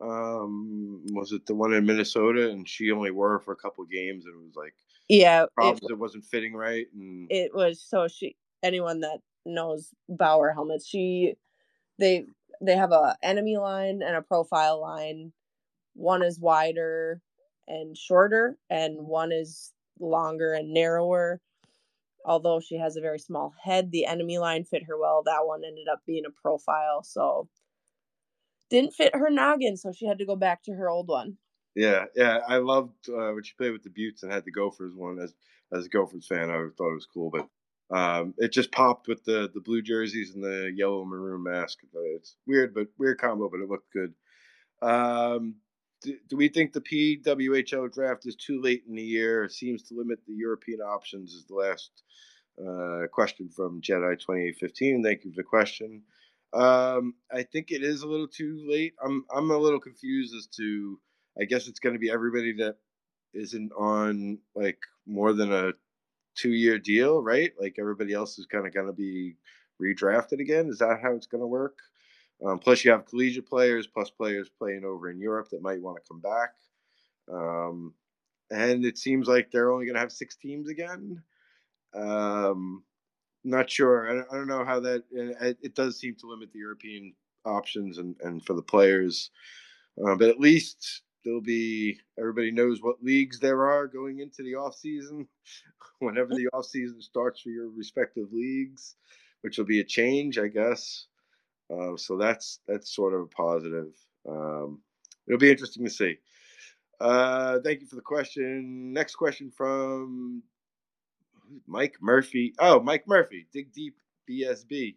Speaker 1: Um, was it the one in Minnesota? And she only wore it for a couple games, and it was like
Speaker 2: yeah,
Speaker 1: problems. It, it wasn't fitting right, and
Speaker 2: it was so she. Anyone that knows Bauer helmets, she they they have a NME line and a profile line. One is wider and shorter, and one is longer and narrower although she has a very small head, the NME line fit her well. That one ended up being a profile, so didn't fit her noggin, so she had to go back to her old one.
Speaker 1: Yeah, yeah, I loved uh, when she played with the Beauts and had the Gophers one. As as a Gophers fan, I thought it was cool, but um, it just popped with the the blue jerseys and the yellow maroon mask. It's weird, but weird combo, but it looked good. Um, do, we think the PWHL draft is too late in the year? Seems to limit the European options. Is the last uh, question from Jedi twenty fifteen. Thank you for the question. Um, I think it is a little too late. I'm I'm a little confused as to. I guess it's going to be everybody that isn't on like more than a two year deal, right? Like everybody else is kind of going to be redrafted again. Is that how it's going to work? Um, plus, you have collegiate players, plus players playing over in Europe that might want to come back. Um, and it seems like they're only going to have six teams again. Um, not sure. I don't, I don't know how that. It, it, does seem to limit the European options and, and for the players. Uh, but at least there'll be everybody knows what leagues there are going into the off season. Whenever the off season starts for your respective leagues, which will be a change, I guess. Uh, so that's that's sort of a positive. Um, it'll be interesting to see. Uh, thank you for the question. Next question from Mike Murphy. Oh, Mike Murphy, Dig Deep BSB.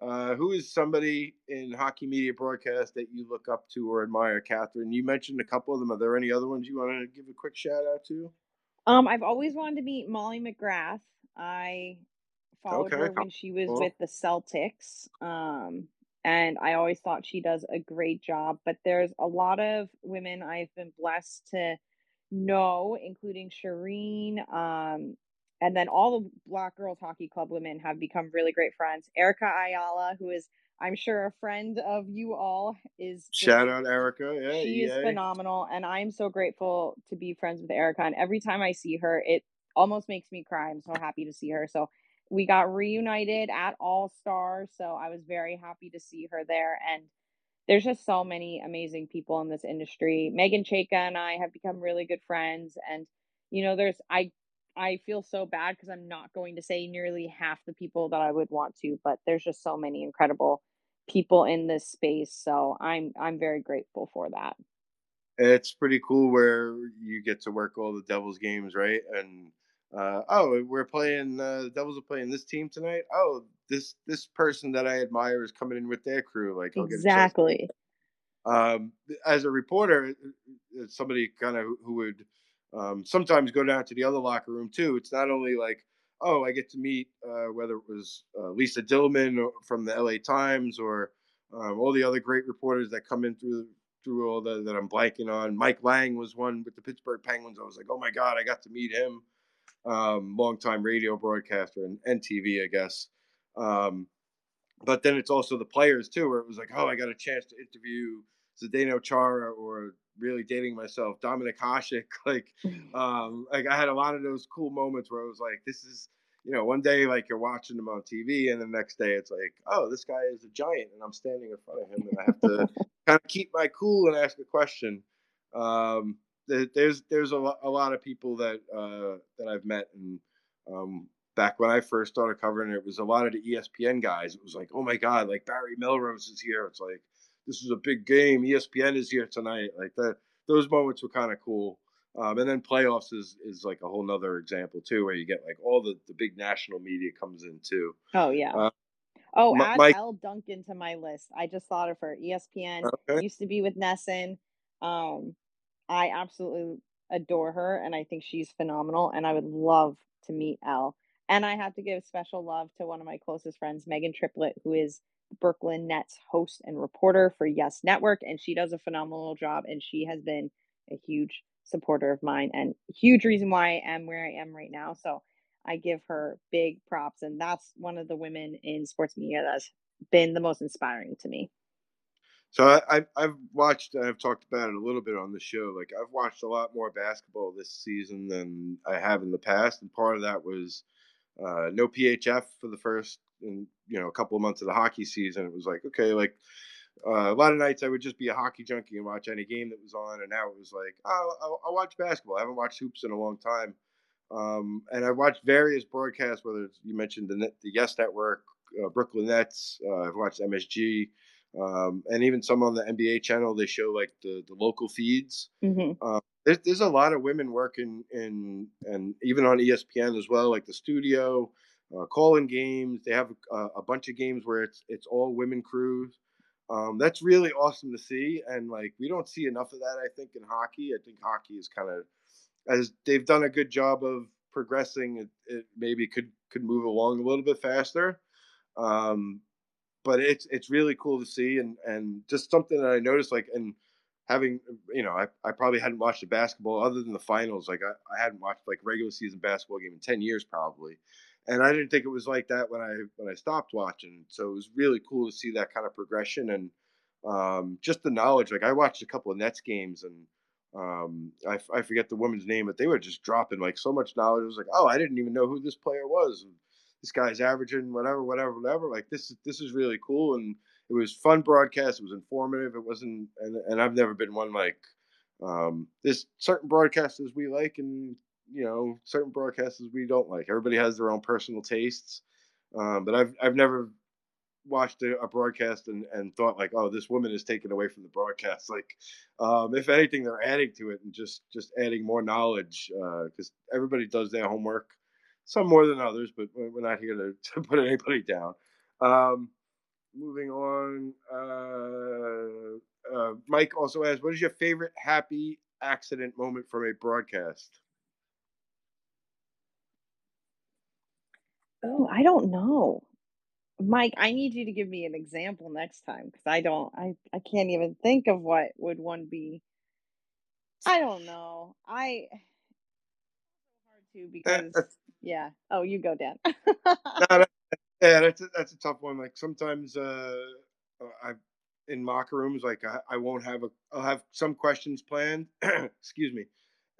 Speaker 1: Uh, who is somebody in hockey media broadcast that you look up to or admire, Catherine? You mentioned a couple of them. Are there any other ones you want to give a quick shout out to?
Speaker 4: Um, I've always wanted to meet Molly McGrath. I followed okay. her when she was cool. with the Celtics. Um, and I always thought she does a great job. But there's a lot of women I've been blessed to know, including Shireen, um, and then all the Black Girls Hockey Club women have become really great friends. Erica Ayala, who is I'm sure a friend of you all is
Speaker 1: shout out Erica. Yeah,
Speaker 4: she is phenomenal, and I'm so grateful to be friends with Erica. And every time I see her, it almost makes me cry. I'm so happy to see her. So we got reunited at All Stars, so I was very happy to see her there. And there's just so many amazing people in this industry. Meghan Chayka and I have become really good friends, and you know, there's I I feel so bad because I'm not going to say nearly half the people that I would want to, but there's just so many incredible people in this space. So I'm I'm very grateful for that.
Speaker 1: It's pretty cool where you get to work all the Devils games, right? And uh, oh, we're playing. Uh, the Devils are playing this team tonight. Oh, this this person that I admire is coming in with their crew. Like
Speaker 4: exactly.
Speaker 1: Um, as a reporter, somebody kind of who would um, sometimes go down to the other locker room too. It's not only like, oh, I get to meet uh, whether it was uh, Lisa Dillman from the LA Times or um, all the other great reporters that come in through through all the that I'm blanking on. Mike Lange was one with the Pittsburgh Penguins. I was like, oh my god, I got to meet him. Um, longtime radio broadcaster and, and TV, I guess. Um, but then it's also the players too, where it was like, oh, I got a chance to interview Zdeno Chara or really dating myself, Dominik Hasek. Like, um, like I had a lot of those cool moments where I was like, this is, you know, one day like you're watching them on TV, and the next day it's like, oh, this guy is a giant, and I'm standing in front of him, and I have to kind of keep my cool and ask a question. Um, there's there's a, lot, a lot of people that uh, that I've met, and um, back when I first started covering it, it was a lot of the ESPN guys. It was like, oh my god, like Barry Melrose is here. It's like this is a big game. ESPN is here tonight. Like that, those moments were kind of cool. Um, and then playoffs is is like a whole nother example too, where you get like all the the big national media comes in too.
Speaker 4: Oh yeah. Uh, oh, add Mike, Elle Duncan to my list. I just thought of her. ESPN okay. used to be with NESN. Um, I absolutely adore her, and I think she's phenomenal. And I would love to meet Elle. And I have to give special love to one of my closest friends, Meghan Triplett, who is Brooklyn Nets host and reporter for Yes Network, and she does a phenomenal job. And she has been a huge supporter of mine and huge reason why I am where I am right now. So I give her big props, and that's one of the women in sports media that's been the most inspiring to me.
Speaker 1: So I, I've watched, I've talked about it a little bit on the show. Like I've watched a lot more basketball this season than I have in the past, and part of that was uh, no PHF for the first, you know, a couple of months of the hockey season. It was like okay, like uh, a lot of nights I would just be a hockey junkie and watch any game that was on, and now it was like, oh, I'll, I'll watch basketball. I haven't watched hoops in a long time, um, and I've watched various broadcasts. Whether you mentioned the the Yes Network, uh, Brooklyn Nets, uh, I've watched MSG, um, and even some on the NBA channel. They show like the the local feeds. Mm-hmm. Uh, there's, there's a lot of women working in and even on ESPN as well, like the studio, uh, calling games. They have a, a, bunch of games where it's it's all women crews. Um, that's really awesome to see, and like we don't see enough of that. I think in hockey, I think hockey is kind of as they've done a good job of progressing. It, it maybe could could move along a little bit faster. Um, but it's it's really cool to see, and and just something that I noticed, like and having you know I, I probably hadn't watched a basketball other than the finals like I, I hadn't watched like regular season basketball game in 10 years probably. And i didn't think it was like that when i when i stopped watching. So it was really cool to see that kind of progression and um, just the knowledge like i watched a couple of nets games and um, I, I forget the woman's name but they were just dropping like so much knowledge. It was like oh i didn't even know who this player was. and this guy's averaging whatever whatever whatever like this is this is really cool and it was fun broadcast. It was informative. It wasn't, and, and I've never been one like um, there's certain broadcasters we like, and you know certain broadcasters we don't like. Everybody has their own personal tastes, um, but I've I've never watched a, a, broadcast and, and thought like, oh, this woman is taken away from the broadcast. Like, um, if anything, they're adding to it and just just adding more knowledge because uh, everybody does their homework, some more than others, but we're not here to, to put anybody down. Um, moving on. Uh, uh, Mike also asks, "What is your favorite happy accident moment from a broadcast?"
Speaker 4: Oh, I don't know. Mike, I need you to give me an example next time because I don't I, I can't even think of what would one be. I don't know. I hard to because yeah. Oh, you go, Dan.
Speaker 1: no, yeah, that's a, that's a tough one. Like sometimes uh, I in locker rooms, like I, I won't have a I'll have some questions planned. excuse me,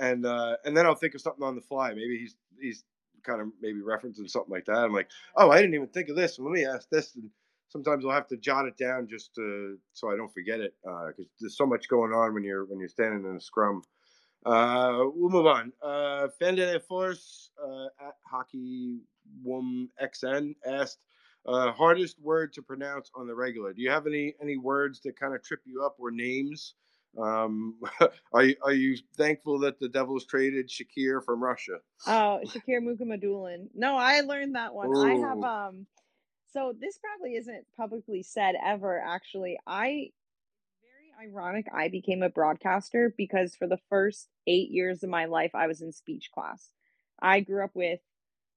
Speaker 1: and uh, and then I'll think of something on the fly. Maybe he's he's kind of maybe referencing something like that. I'm like, oh, I didn't even think of this. Let me ask this. And sometimes I'll have to jot it down just to, so I don't forget it because uh, there's so much going on when you're when you're standing in a scrum. Uh, we'll move on. Uh, Fende Force uh, at Hockey Wom XN asked, uh, hardest word to pronounce on the regular. Do you have any any words that kind of trip you up or names? Um, are you are you thankful that the Devils traded Shakir from Russia?
Speaker 4: Oh, Shakir Mukhamadullin. No, I learned that one. Ooh. I have um. So this probably isn't publicly said ever. Actually, I ironic. I became a broadcaster because for the first eight years of my life, I was in speech class. I grew up with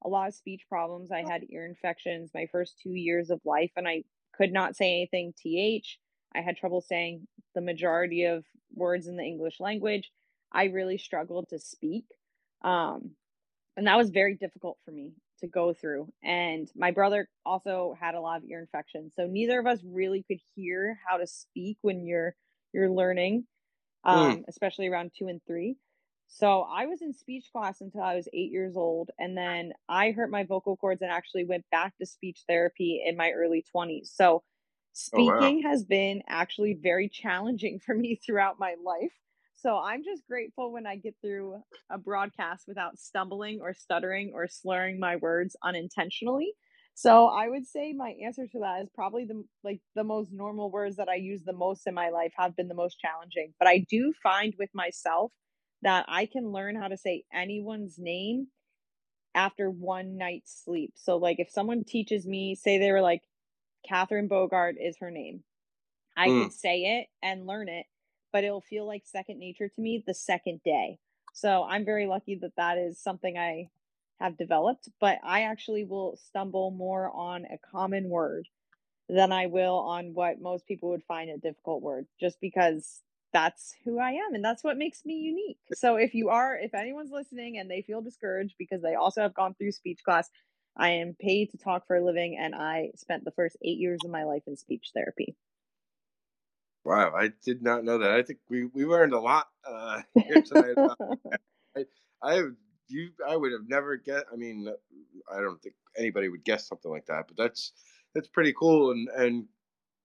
Speaker 4: a lot of speech problems. I had ear infections my first two years of life, and I could not say anything th. I had trouble saying the majority of words in the English language. I really struggled to speak. Um, and that was very difficult for me to go through. And my brother also had a lot of ear infections. So neither of us really could hear how to speak when you're you're learning,
Speaker 1: Mm.
Speaker 4: um, especially around two and three. So I was in speech class until I was eight years old, and then I hurt my vocal cords and actually went back to speech therapy in my early 20s. So
Speaker 1: Oh wow.
Speaker 4: speaking has been actually very challenging for me throughout my life. So I'm just grateful when I get through a broadcast without stumbling or stuttering or slurring my words unintentionally. So I would say my answer to that is probably the like the most normal words that I use the most in my life have been the most challenging. But I do find with myself that I can learn how to say anyone's name after one night's sleep. So like if someone teaches me, say they were like Catherine Bogart is her name. I
Speaker 1: Mm.
Speaker 4: could say it and learn it, but it'll feel like second nature to me the second day. So I'm very lucky that that is something I have developed, but I actually will stumble more on a common word than I will on what most people would find a difficult word just because that's who I am and that's what makes me unique. So if you are if anyone's listening and they feel discouraged because they also have gone through speech class, I am paid to talk for a living and I spent the first 8 years of my life in speech therapy.
Speaker 1: Wow, I did not know that. I think we, we learned a lot uh, here tonight. I, I you I would have never guessed. I mean, I don't think anybody would guess something like that. But that's that's pretty cool and and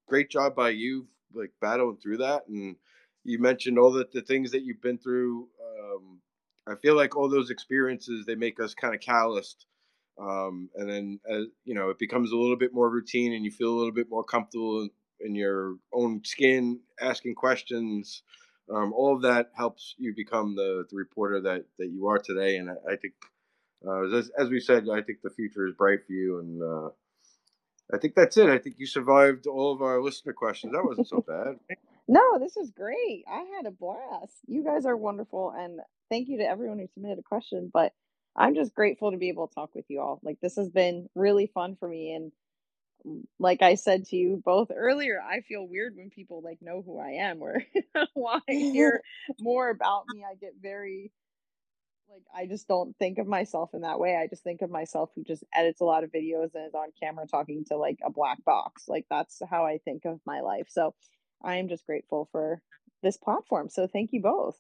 Speaker 1: great job by you, like battling through that. And you mentioned all the the things that you've been through. Um, I feel like all those experiences they make us kind of calloused. Um, and then as you know, it becomes a little bit more routine, and you feel a little bit more comfortable in, in your own skin, asking questions. Um, all of that helps you become the, the reporter that, that you are today. And I, I think, uh, as, as we said, I think the future is bright for you. And uh, I think that's it. I think you survived all of our listener questions. That wasn't so bad.
Speaker 4: No, this was great. I had a blast. You guys are wonderful and thank you to everyone who submitted a question, but I'm just grateful to be able to talk with you all. Like this has been really fun for me and like I said to you both earlier, I feel weird when people like know who I am or want to hear more about me. I get very like I just don't think of myself in that way. I just think of myself who just edits a lot of videos and is on camera talking to like a black box. Like that's how I think of my life. So I am just grateful for this platform. So thank you both.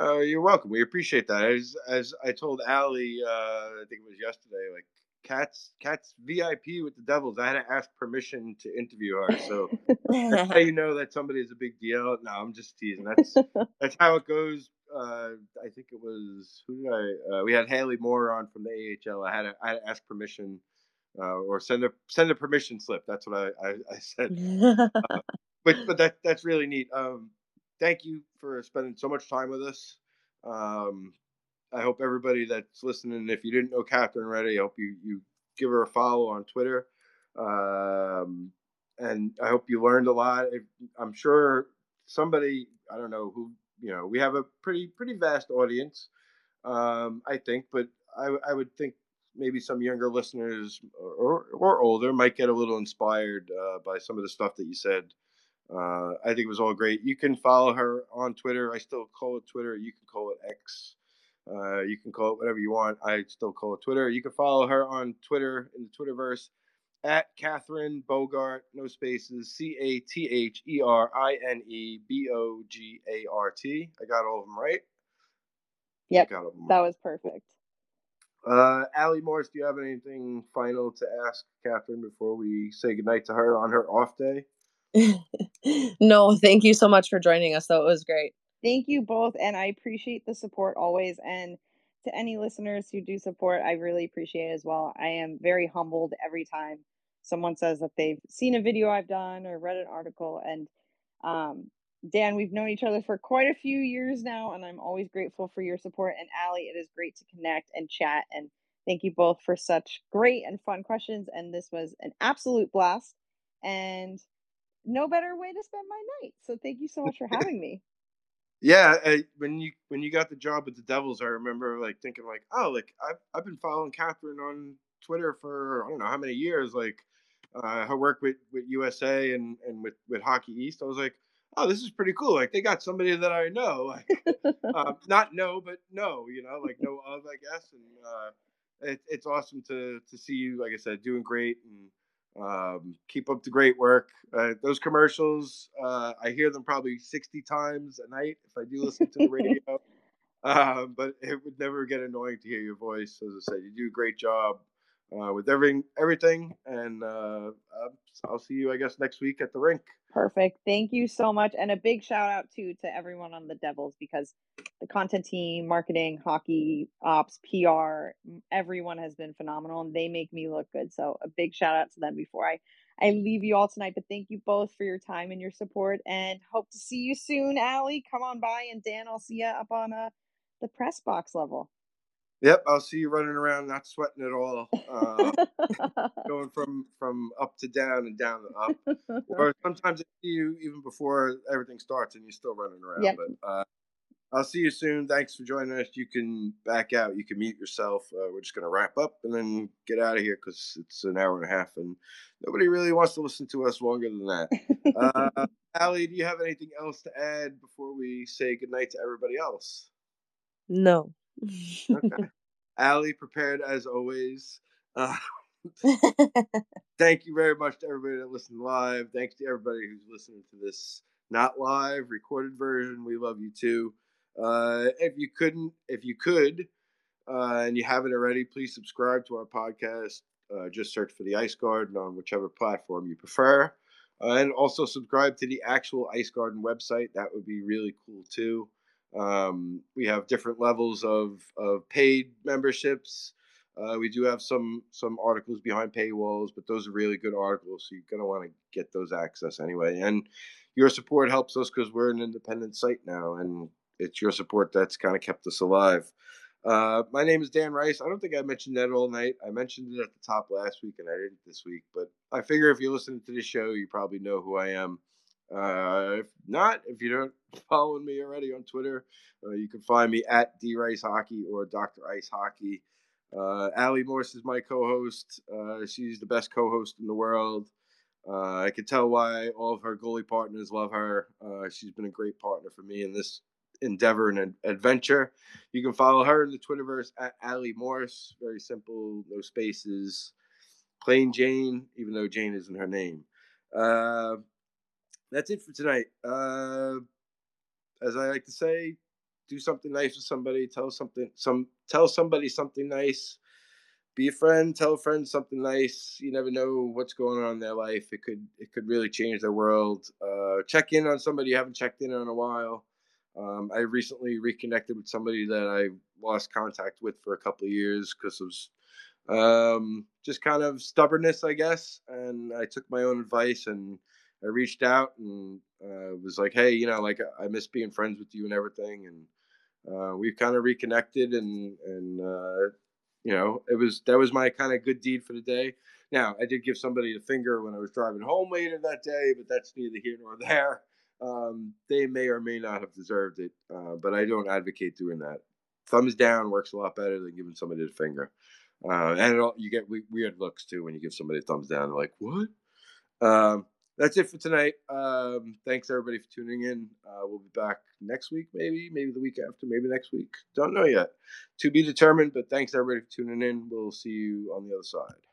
Speaker 1: Uh, you're welcome. We appreciate that. As as I told Allie, uh, I think it was yesterday, like Cat's Cat's VIP with the Devils. I had to ask permission to interview her. So that's how you know that somebody is a big deal. No, I'm just teasing. That's that's how it goes. Uh, I think it was who did I? Uh, we had Haley Moore on from the AHL. I had to, I had to ask permission uh, or send a send a permission slip. That's what I I, I said. Uh, but but that that's really neat. Um, thank you for spending so much time with us. Um, I hope everybody that's listening, if you didn't know Catherine already, I hope you you give her a follow on Twitter. Um, and I hope you learned a lot. If, I'm sure somebody I don't know who you know. We have a pretty pretty vast audience, um, I think, but I I would think maybe some younger listeners or or older might get a little inspired uh, by some of the stuff that you said. Uh, I think it was all great. You can follow her on Twitter. I still call it Twitter. You can call it X. Uh, you can call it whatever you want. I still call it Twitter. You can follow her on Twitter in the Twitterverse at Catherine Bogart, no spaces, C A T H E R I N E B O G A R T. I got all of them right.
Speaker 4: Yep, that
Speaker 1: right.
Speaker 4: was perfect.
Speaker 1: Uh, Allie Morse, do you have anything final to ask Catherine before we say goodnight to her on her off day?
Speaker 2: no, thank you so much for joining us. Though it was great.
Speaker 4: Thank you both, and I appreciate the support always. And to any listeners who do support, I really appreciate it as well. I am very humbled every time someone says that they've seen a video I've done or read an article. And um, Dan, we've known each other for quite a few years now, and I'm always grateful for your support. And Allie, it is great to connect and chat. And thank you both for such great and fun questions. And this was an absolute blast. And no better way to spend my night. So thank you so much for having me.
Speaker 1: Yeah, I, when you when you got the job with the Devils, I remember like thinking like, oh, like I've I've been following Catherine on Twitter for I don't know how many years. Like, uh, her work with, with USA and, and with, with Hockey East, I was like, oh, this is pretty cool. Like they got somebody that I know, like uh, not know, but know, you know, like know of, I guess. And uh, it, it's awesome to to see you, like I said, doing great and um, keep up the great work. Uh, those commercials, uh, I hear them probably sixty times a night if I do listen to the radio. Um, but it would never get annoying to hear your voice. As I said, you do a great job uh, with everything, everything, and uh, I'll see you, I guess, next week at the rink.
Speaker 4: Perfect. Thank you so much, and a big shout out too to everyone on the Devils because the content team, marketing, hockey ops, PR, everyone has been phenomenal, and they make me look good. So a big shout out to them before I I leave you all tonight. But thank you both for your time and your support, and hope to see you soon, Allie. Come on by, and Dan, I'll see you up on uh, the press box level.
Speaker 1: Yep, I'll see you running around, not sweating at all, uh, going from from up to down and down to up. or sometimes I see you even before everything starts, and you're still running around. Yep. But uh, I'll see you soon. Thanks for joining us. You can back out. You can mute yourself. Uh, we're just gonna wrap up and then get out of here because it's an hour and a half, and nobody really wants to listen to us longer than that. Uh, Allie, do you have anything else to add before we say goodnight to everybody else?
Speaker 2: No
Speaker 1: okay. Allie prepared as always. Uh, thank you very much to everybody that listened live. Thanks to everybody who's listening to this not live recorded version. We love you too. Uh, if you couldn't, if you could, uh, and you haven't already, please subscribe to our podcast. Uh, just search for the Ice Garden on whichever platform you prefer. Uh, and also subscribe to the actual Ice Garden website. That would be really cool too. Um, we have different levels of, of paid memberships. Uh, we do have some some articles behind paywalls, but those are really good articles, so you're gonna want to get those access anyway. And your support helps us because we're an independent site now, and it's your support that's kind of kept us alive. Uh, my name is Dan Rice. I don't think I mentioned that all night. I mentioned it at the top last week, and I didn't this week. But I figure if you're listening to this show, you probably know who I am. Uh, if not, if you don't follow me already on Twitter, uh, you can find me at D Rice Hockey or Dr. Ice Hockey. Uh, Allie Morse is my co-host. Uh, she's the best co-host in the world. Uh, I can tell why all of her goalie partners love her. Uh, she's been a great partner for me in this endeavor and adventure. You can follow her in the Twitterverse at Allie Morse. Very simple, no spaces. Plain Jane, even though Jane isn't her name. That's it for tonight. Uh, as I like to say, do something nice with somebody. Tell something some tell somebody something nice. Be a friend. Tell a friend something nice. You never know what's going on in their life. It could it could really change their world. Uh, check in on somebody you haven't checked in on a while. Um, I recently reconnected with somebody that I lost contact with for a couple of years because of um, just kind of stubbornness, I guess. And I took my own advice and I reached out and uh, was like, hey, you know, like I miss being friends with you and everything, and uh, we've kind of reconnected, and and uh, you know, it was that was my kind of good deed for the day. Now, I did give somebody a finger when I was driving home later that day, but that's neither here nor there. Um, they may or may not have deserved it, uh, but I don't advocate doing that. Thumbs down works a lot better than giving somebody the finger. Uh, and all, you get weird looks too when you give somebody a thumbs down. They're like, what? Um, that's it for tonight. Um, thanks everybody for tuning in. Uh, we'll be back next week, maybe, maybe the week after, maybe next week. Don't know yet. To be determined, but thanks everybody for tuning in. We'll see you on the other side.